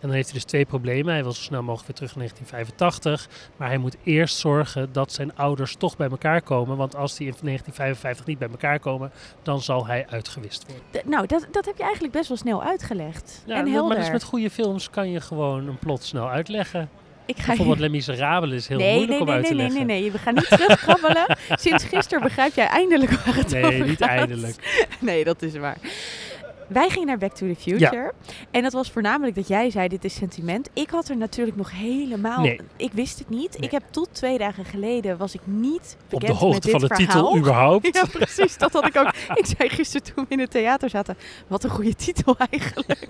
En dan heeft hij dus twee problemen. Hij wil zo snel mogelijk weer terug naar 1985. Maar hij moet eerst zorgen dat zijn ouders toch bij elkaar komen. Want als die in 1955 niet bij elkaar komen, dan zal hij uitgewist worden. D- nou, dat, dat heb je eigenlijk best wel snel uitgelegd. Ja, en helder. maar dus met goede films kan je gewoon een plot snel uitleggen. ik ga Bijvoorbeeld Les Miserables is heel nee, moeilijk nee, om nee, uit nee, te nee, leggen. nee, nee. We gaan niet terugkrabbelen. Sinds gisteren begrijp jij eindelijk waar het over Nee, niet gaat. eindelijk. Nee, dat is waar. Wij gingen naar Back to the Future. En dat was voornamelijk dat jij zei, dit is sentiment. Ik had er natuurlijk nog helemaal... Nee. Ik wist het niet. Nee. Ik heb tot twee dagen geleden was ik niet Op bekend de hoogte met dit van de verhaal. titel überhaupt. Ja, precies. Dat had ik ook. Ik zei gisteren toen we in het theater zaten, wat een goede titel eigenlijk.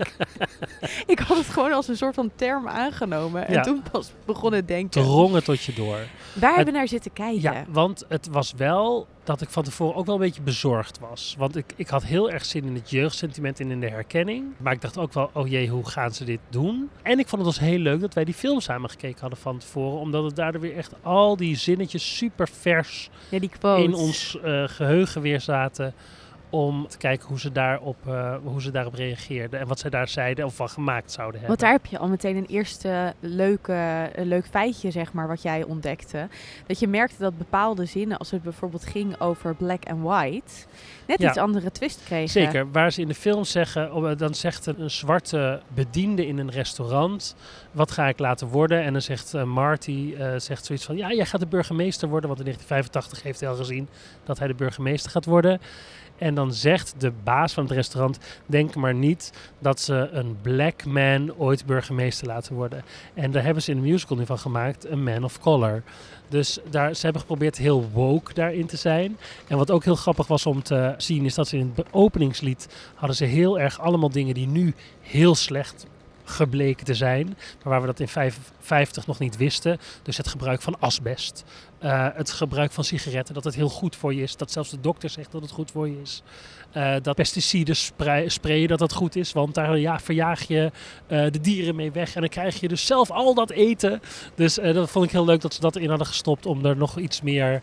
ik had het gewoon als een soort van term aangenomen. En Ja. toen pas begonnen denken. Drongen tot je door. Waar hebben we naar zitten kijken? Ja, want het was wel dat ik van tevoren ook wel een beetje bezorgd was. Want ik, ik had heel erg zin in het jeugdsentiment en in de herkenning. Maar ik dacht ook wel, oh jee, hoe gaan ze dit doen? En ik vond het dus heel leuk dat wij die film samen gekeken hadden van tevoren. Omdat het daardoor weer echt al die zinnetjes super vers Ja, in ons eh, geheugen weer zaten. Om te kijken hoe ze, daarop, eh, hoe ze daarop reageerden. En wat zij daar zeiden of van gemaakt zouden hebben. Want daar heb je al meteen een eerste leuke, een leuk feitje, zeg maar, wat jij ontdekte. Dat je merkte dat bepaalde zinnen, als het bijvoorbeeld ging over black and white, net Ja. iets andere twist kregen. Zeker, waar ze in de film zeggen, oh, dan zegt een, zwarte bediende in een restaurant, wat ga ik laten worden? En dan zegt eh, Marty, eh, zegt zoiets van, ja, jij gaat de burgemeester worden, want in 1985 heeft hij al gezien dat hij de burgemeester gaat worden. En dan zegt de baas van het restaurant, denk maar niet dat ze een black man ooit burgemeester laten worden. En daar hebben ze in de musical nu van gemaakt, een man of color. Dus daar, ze hebben geprobeerd heel woke daarin te zijn. En wat ook heel grappig was om te zien, is dat ze in het openingslied hadden ze heel erg allemaal dingen die nu heel slecht gebleken te zijn, maar waar we dat in 55 nog niet wisten. Dus het gebruik van asbest, eh, het gebruik van sigaretten, dat het heel goed voor je is, dat zelfs de dokter zegt dat het goed voor je is. Eh, dat pesticiden sprayen, dat dat goed is, want daar ja, verjaag je eh, de dieren mee weg en dan krijg je dus zelf al dat eten. Dus dat vond ik heel leuk dat ze dat erin hadden gestopt om er nog iets meer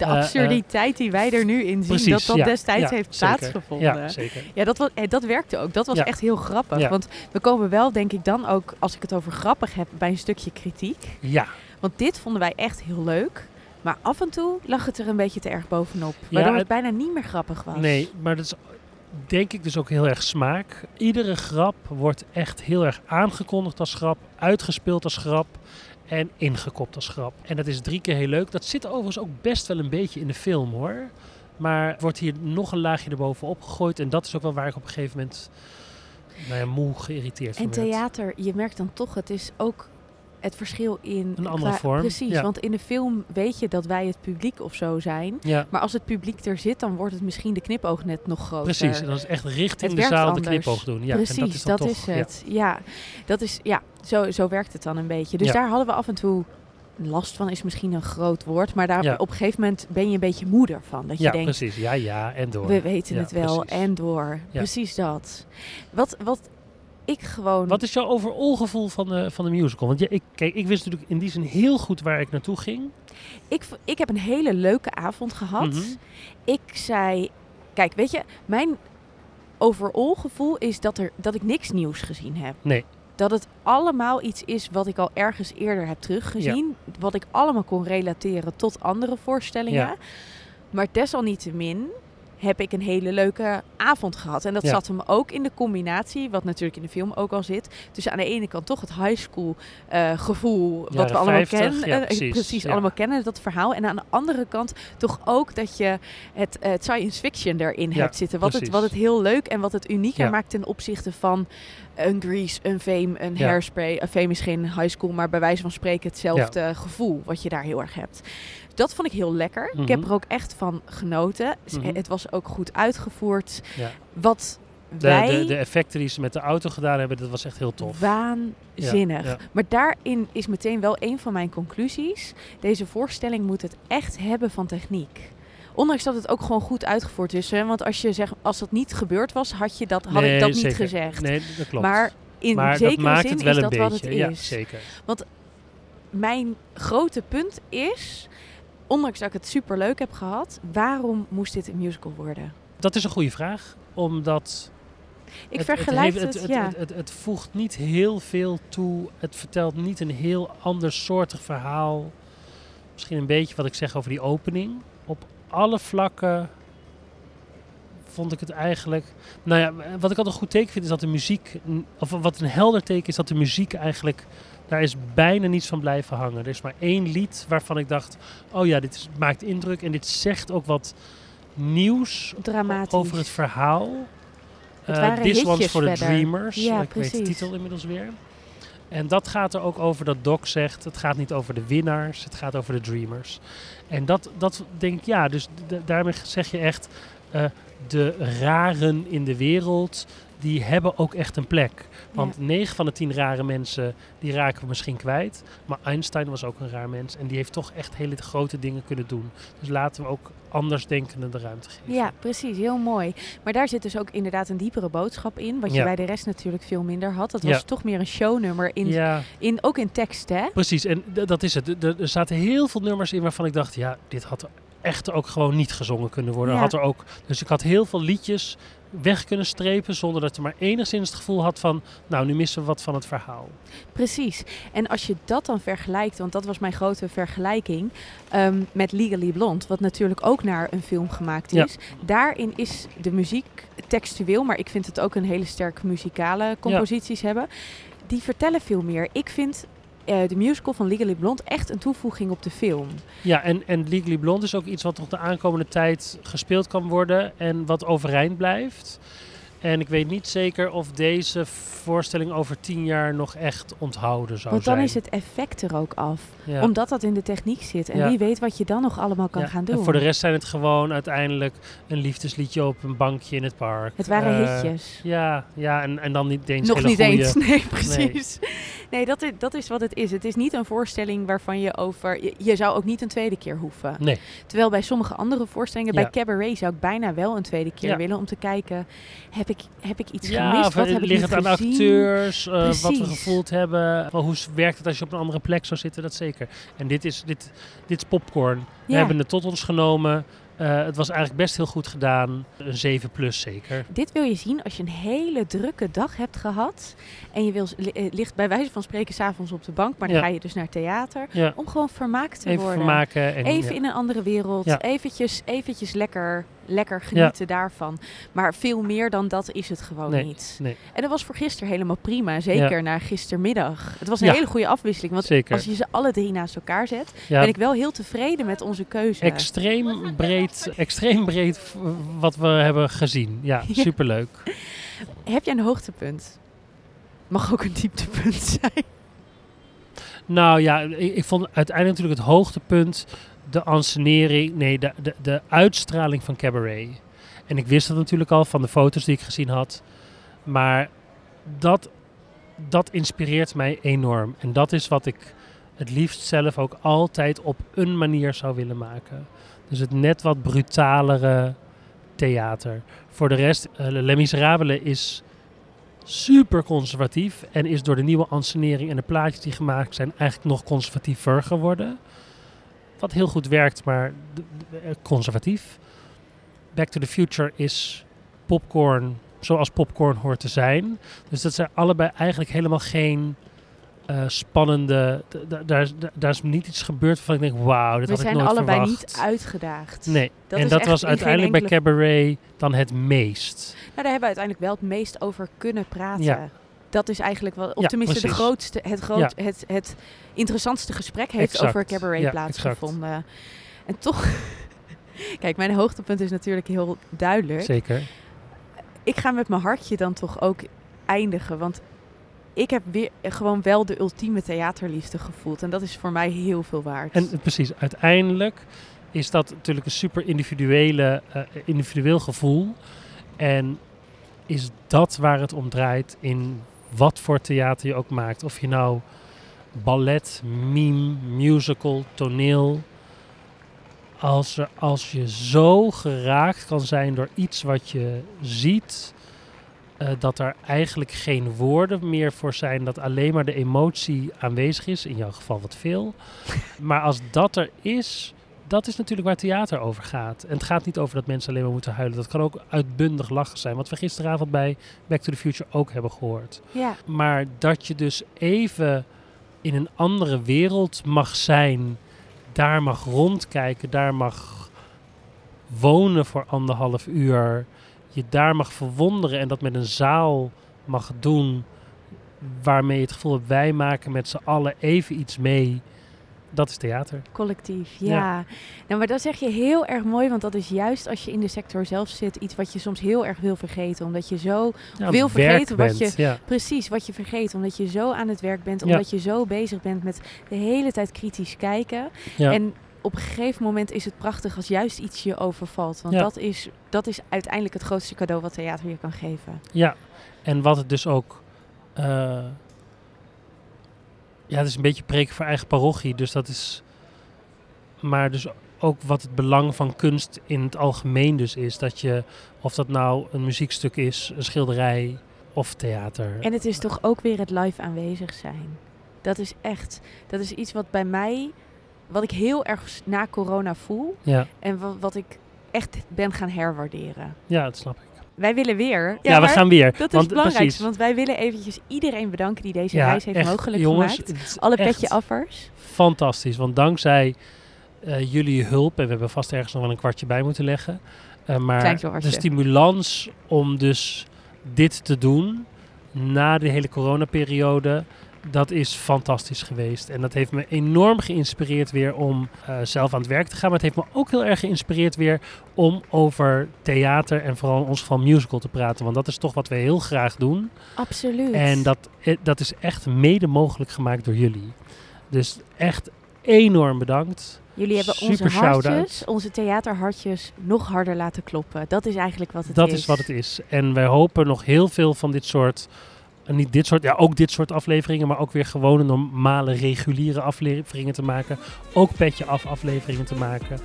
De Eh, eh, absurditeit die wij er nu in zien, Precies, dat dat ja, destijds ja, heeft zeker. plaatsgevonden. Ja, zeker. Ja, dat, was, eh, dat werkte ook. Dat was echt heel grappig. Want we komen wel, denk ik, dan ook, als ik het over grappig heb, bij een stukje kritiek. Ja, Want dit vonden wij echt heel leuk. Maar af en toe lag het er een beetje te erg bovenop. Waardoor het- het bijna niet meer grappig was. nee, maar dat is denk ik dus ook heel erg smaak. Iedere grap wordt echt heel erg aangekondigd als grap, uitgespeeld als grap en ingekopt als grap. En dat is drie keer heel leuk. Dat zit overigens ook best wel een beetje in de film hoor. Maar wordt hier nog een laagje erbovenop gegooid. En dat is ook wel waar ik op een gegeven moment nou ja, moe geïrriteerd En van werd. theater, je merkt dan toch, het is ook het verschil in... Een andere qua- vorm, Precies, ja. want in de film weet je dat wij het publiek of zo zijn. Ja, Maar als het publiek er zit, dan wordt het misschien de knipoog net nog groter. precies. En dat is echt richting Het de zaal de knipoog doen. Ja, Precies, en dat is, dan toch, ja. het. Ja, dat is, ja zo, zo werkt het dan een beetje. Dus daar hadden we af en toe last van, is misschien een groot woord. Maar daar Ja. op een gegeven moment ben je een beetje moeder van. Dat je Ja, denkt, precies. Ja, ja, en door. we weten Ja, het wel precies. en door. Precies dat. Wat, wat ik gewoon... Wat is jouw overal gevoel van de, van de musical? Want ja, ik, kijk, ik wist natuurlijk in die zin heel goed waar ik naartoe ging. ik, ik heb een hele leuke avond gehad. Mhm. Ik zei... Kijk, weet je, mijn overal gevoel is dat, er, dat ik niks nieuws gezien heb. Nee. Dat het allemaal iets is wat ik al ergens eerder heb teruggezien. Wat ik allemaal kon relateren tot andere voorstellingen. Ja. Maar desalniettemin heb ik een hele leuke avond gehad. En dat Ja. zat hem ook in de combinatie, wat natuurlijk in de film ook al zit. Dus aan de ene kant toch het high school eh, gevoel, wat we allemaal 50, kennen. ja, eh, precies, allemaal kennen, dat verhaal. En aan de andere kant toch ook dat je het, eh, science fiction erin hebt zitten. Wat het, wat het heel leuk en wat het unieker maakt ten opzichte van een Grease, een Fame, een Ja. Hairspray. Een Fame is geen high school, maar bij wijze van spreken hetzelfde gevoel wat je daar heel erg hebt. Dat vond ik heel lekker. Ik heb Mhm. er ook echt van genoten. Mhm. Het was ook goed uitgevoerd. Ja. Wat De, wij de, de effecten die ze met de auto gedaan hebben, dat was echt heel tof. waanzinnig. Ja, ja. Maar daarin is meteen wel een van mijn conclusies. Deze voorstelling moet het echt hebben van techniek. Ondanks dat het ook gewoon goed uitgevoerd is. Hè? Want als, je zegt, als dat niet gebeurd was, had, je dat, had Nee, ik dat niet gezegd. Nee, dat klopt. Maar in Maar zekere zin is dat beetje. wat het Ja, is. zeker. Mijn grote punt is, ondanks dat ik het super leuk heb gehad, waarom moest dit een musical worden? Dat is een goede vraag, omdat Ik het, vergelijk het, het, ja. het, het, het voegt niet heel veel toe. Het vertelt niet een heel ander soortig verhaal. Misschien een beetje wat ik zeg over die opening. Alle vlakken vond ik het eigenlijk. Nou ja, wat ik altijd een goed teken vind is dat de muziek. Of wat een helder teken is dat de muziek eigenlijk. Daar is bijna niets van blijven hangen. Er is maar één lied waarvan ik dacht: oh ja, dit is- maakt indruk en dit zegt ook wat nieuws Dramatisch. over het verhaal. Het waren This One's for the. Dreamers. Ja, ik weet de precies. titel inmiddels weer. En dat gaat er ook over dat Doc zegt, het gaat niet over de winnaars, het gaat over de dreamers. En dat, dat denk ik, ja, dus daarmee zeg je echt, eh, de raren in de wereld, die hebben ook echt een plek. Want 9 van de 10 rare mensen, die raken we misschien kwijt. Maar Einstein was ook een raar mens en die heeft toch echt hele grote dingen kunnen doen. Dus laten we ook andersdenkenden de ruimte geven. Ja, precies. Heel mooi. Maar daar zit dus ook inderdaad een diepere boodschap in. Wat je Ja. bij de rest natuurlijk veel minder had. Dat Ja. was toch meer een shownummer. In, ja. in, ook in tekst, hè? Precies, en dat is het. D- Er zaten heel veel nummers in waarvan ik dacht, ja, dit had echt ook gewoon niet gezongen kunnen worden. Had er ook, dus ik had heel veel liedjes weg kunnen strepen zonder dat je maar enigszins het gevoel had van, nou, nu missen we wat van het verhaal. Precies. En als je dat dan vergelijkt, want dat was mijn grote vergelijking ehm, met Legally Blonde, wat natuurlijk ook naar een film gemaakt Ja. is. Daarin is de muziek textueel, maar ik vind het ook een hele sterk muzikale composities hebben. Die vertellen veel meer. Ik vind eh, de musical van Legally Blonde echt een toevoeging op de film. Ja, en, en Legally Blonde is ook iets wat nog de aankomende tijd gespeeld kan worden en wat overeind blijft. En ik weet niet zeker of deze voorstelling over tien jaar nog echt onthouden zou Want dan zijn. is het effect er ook af. Ja. Omdat dat in de techniek zit. En Ja. wie weet wat je dan nog allemaal kan Ja, gaan En doen. voor de rest zijn het gewoon uiteindelijk een liefdesliedje op een bankje in het park. het waren Eh, hitjes. Ja, ja en, en dan niet eens Nog hele niet goeie. eens. Nee, precies. Nee, dat, is, dat is wat het is. Het is niet een voorstelling waarvan je over... Je, je zou ook niet een tweede keer hoeven. Nee, Terwijl bij sommige andere voorstellingen, bij Cabaret zou ik bijna wel een tweede keer willen om te kijken, heb ik, heb ik iets ja, gemist? of Wat heb ligt het aan gezien? acteurs, eh, wat we gevoeld hebben. Wel, hoe werkt het als je op een andere plek zou zitten, dat zeker. En dit is, dit, dit is popcorn. We hebben het tot ons genomen. Eh, het was eigenlijk best heel goed gedaan. Een 7 plus zeker. Dit wil je zien als je een hele drukke dag hebt gehad. En je wil, li- eh, ligt bij wijze van spreken s'avonds op de bank, maar dan Ja. ga je dus naar theater. Ja, Om gewoon vermaakt te even worden. vermaken. En, Even ja. in een andere wereld. Eventjes, eventjes lekker, lekker genieten daarvan. Maar veel meer dan dat is het gewoon Nee, niet. nee. En dat was voor gisteren helemaal prima. Zeker na gistermiddag. Het was een Ja. hele goede afwisseling. Want Zeker. als je ze alle drie naast elkaar zet, ben ik wel heel tevreden met onze keuze. extreem breed, extreem breed wat we hebben gezien. Ja, Ja. superleuk. Heb jij een hoogtepunt? Mag ook een dieptepunt zijn. Nou ja, ik, ik vond uiteindelijk natuurlijk het hoogtepunt de ansenering, nee, de, de, de uitstraling van Cabaret. En ik wist dat natuurlijk al van de foto's die ik gezien had. Maar dat, dat inspireert mij enorm. En dat is wat ik het liefst zelf ook altijd op een manier zou willen maken. Dus het net wat brutalere theater. Voor de rest, uh, Les Miserables is super conservatief en is door de nieuwe ansenering en de plaatjes die gemaakt zijn eigenlijk nog conservatiever geworden. Wat heel goed werkt, maar eh, conservatief. Back to the Future is popcorn zoals popcorn hoort te zijn. Dus dat zijn allebei eigenlijk helemaal geen eh, spannende. daar, is- daar is niet iets gebeurd waarvan ik denk, wauw, dit We had ik zijn nooit allebei verwacht. niet uitgedaagd. Nee, Dat en dat was uiteindelijk bij Cabaret dan het meest. Nou, daar hebben we uiteindelijk wel het meest over kunnen praten. Ja. Dat is eigenlijk wel, of Ja, tenminste de grootste, het, groot, het, het interessantste gesprek heeft Exact. over cabaret Ja, plaatsgevonden. En toch, kijk, mijn hoogtepunt is natuurlijk heel duidelijk. Zeker. Ik ga met mijn hartje dan toch ook eindigen, want ik heb weer gewoon wel de ultieme theaterliefde gevoeld. En dat is voor mij heel veel waard. En precies, uiteindelijk is dat natuurlijk een super individuele, eh, individueel gevoel. En is dat waar het om draait in wat voor theater je ook maakt. Of je nou ballet, mime, musical, toneel. Als, er, als je zo geraakt kan zijn door iets wat je ziet, eh, dat er eigenlijk geen woorden meer voor zijn, dat alleen maar de emotie aanwezig is, in jouw geval wat veel. Maar als dat er is, dat is natuurlijk waar theater over gaat. En het gaat niet over dat mensen alleen maar moeten huilen. Dat kan ook uitbundig lachen zijn, wat we gisteravond bij Back to the Future ook hebben gehoord. ja, Maar dat je dus even in een andere wereld mag zijn, daar mag rondkijken, daar mag wonen voor anderhalf uur, je daar mag verwonderen en dat met een zaal mag doen, waarmee je het gevoel hebt, wij maken met z'n allen even iets mee. Dat is theater. collectief, ja. Ja. Nou, maar dat zeg je heel erg mooi, want dat is juist als je in de sector zelf zit, iets wat je soms heel erg wil vergeten. Omdat je zo Ja, Wil vergeten wat bent, Ja. Precies, wat je vergeet. Omdat je zo aan het werk bent. Omdat je zo bezig bent met de hele tijd kritisch kijken. En op een gegeven moment is het prachtig als juist iets je overvalt. Want dat, is, dat is uiteindelijk het grootste cadeau wat theater je kan geven. Ja, en wat het dus ook. eh, ja, het is een beetje preken voor eigen parochie. Dus dat is. Maar dus ook wat het belang van kunst in het algemeen dus is. Dat je, of dat nou een muziekstuk is, een schilderij of theater. En het is toch ook weer het live aanwezig zijn. Dat is echt, dat is iets wat bij mij, wat ik heel erg na corona voel. Ja, En wat, wat ik echt ben gaan herwaarderen. ja, dat snap ik. Wij willen weer. Ja, we gaan weer. Dat is want, het belangrijkste, precies. want wij willen eventjes iedereen bedanken die deze Ja, reis heeft echt, mogelijk jongens, gemaakt. Alle petje affers. Fantastisch, want dankzij eh, jullie hulp, en we hebben vast ergens nog wel een kwartje bij moeten leggen, eh, maar de stimulans om dus dit te doen na de hele coronaperiode, dat is fantastisch geweest. En dat heeft me enorm geïnspireerd weer om eh, zelf aan het werk te gaan. Maar het heeft me ook heel erg geïnspireerd weer om over theater en vooral in ons geval musical te praten. Want dat is toch wat we heel graag doen. Absoluut. En dat, eh, dat is echt mede mogelijk gemaakt door jullie. Dus echt enorm bedankt. Jullie hebben onze super hartjes, onze theaterhartjes, nog harder laten kloppen. Dat is eigenlijk wat het dat is. is wat het is. En wij hopen nog heel veel van dit soort, en niet dit soort, ja ook dit soort afleveringen, maar ook weer gewone normale reguliere afleveringen te maken. Ook petje af afleveringen te maken.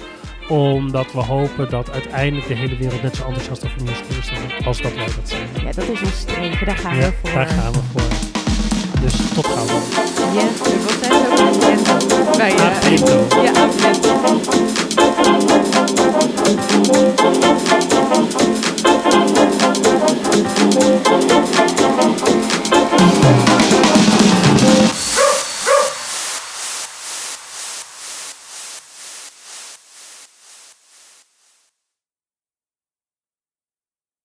Omdat we hopen dat uiteindelijk de hele wereld net zo enthousiast over musical is als dat wij dat zijn. Ja, dat is ons streven. Daar gaan Ja, we voor. daar gaan we voor. Dus tot gauw. Yes, we bij, A eh. Ja,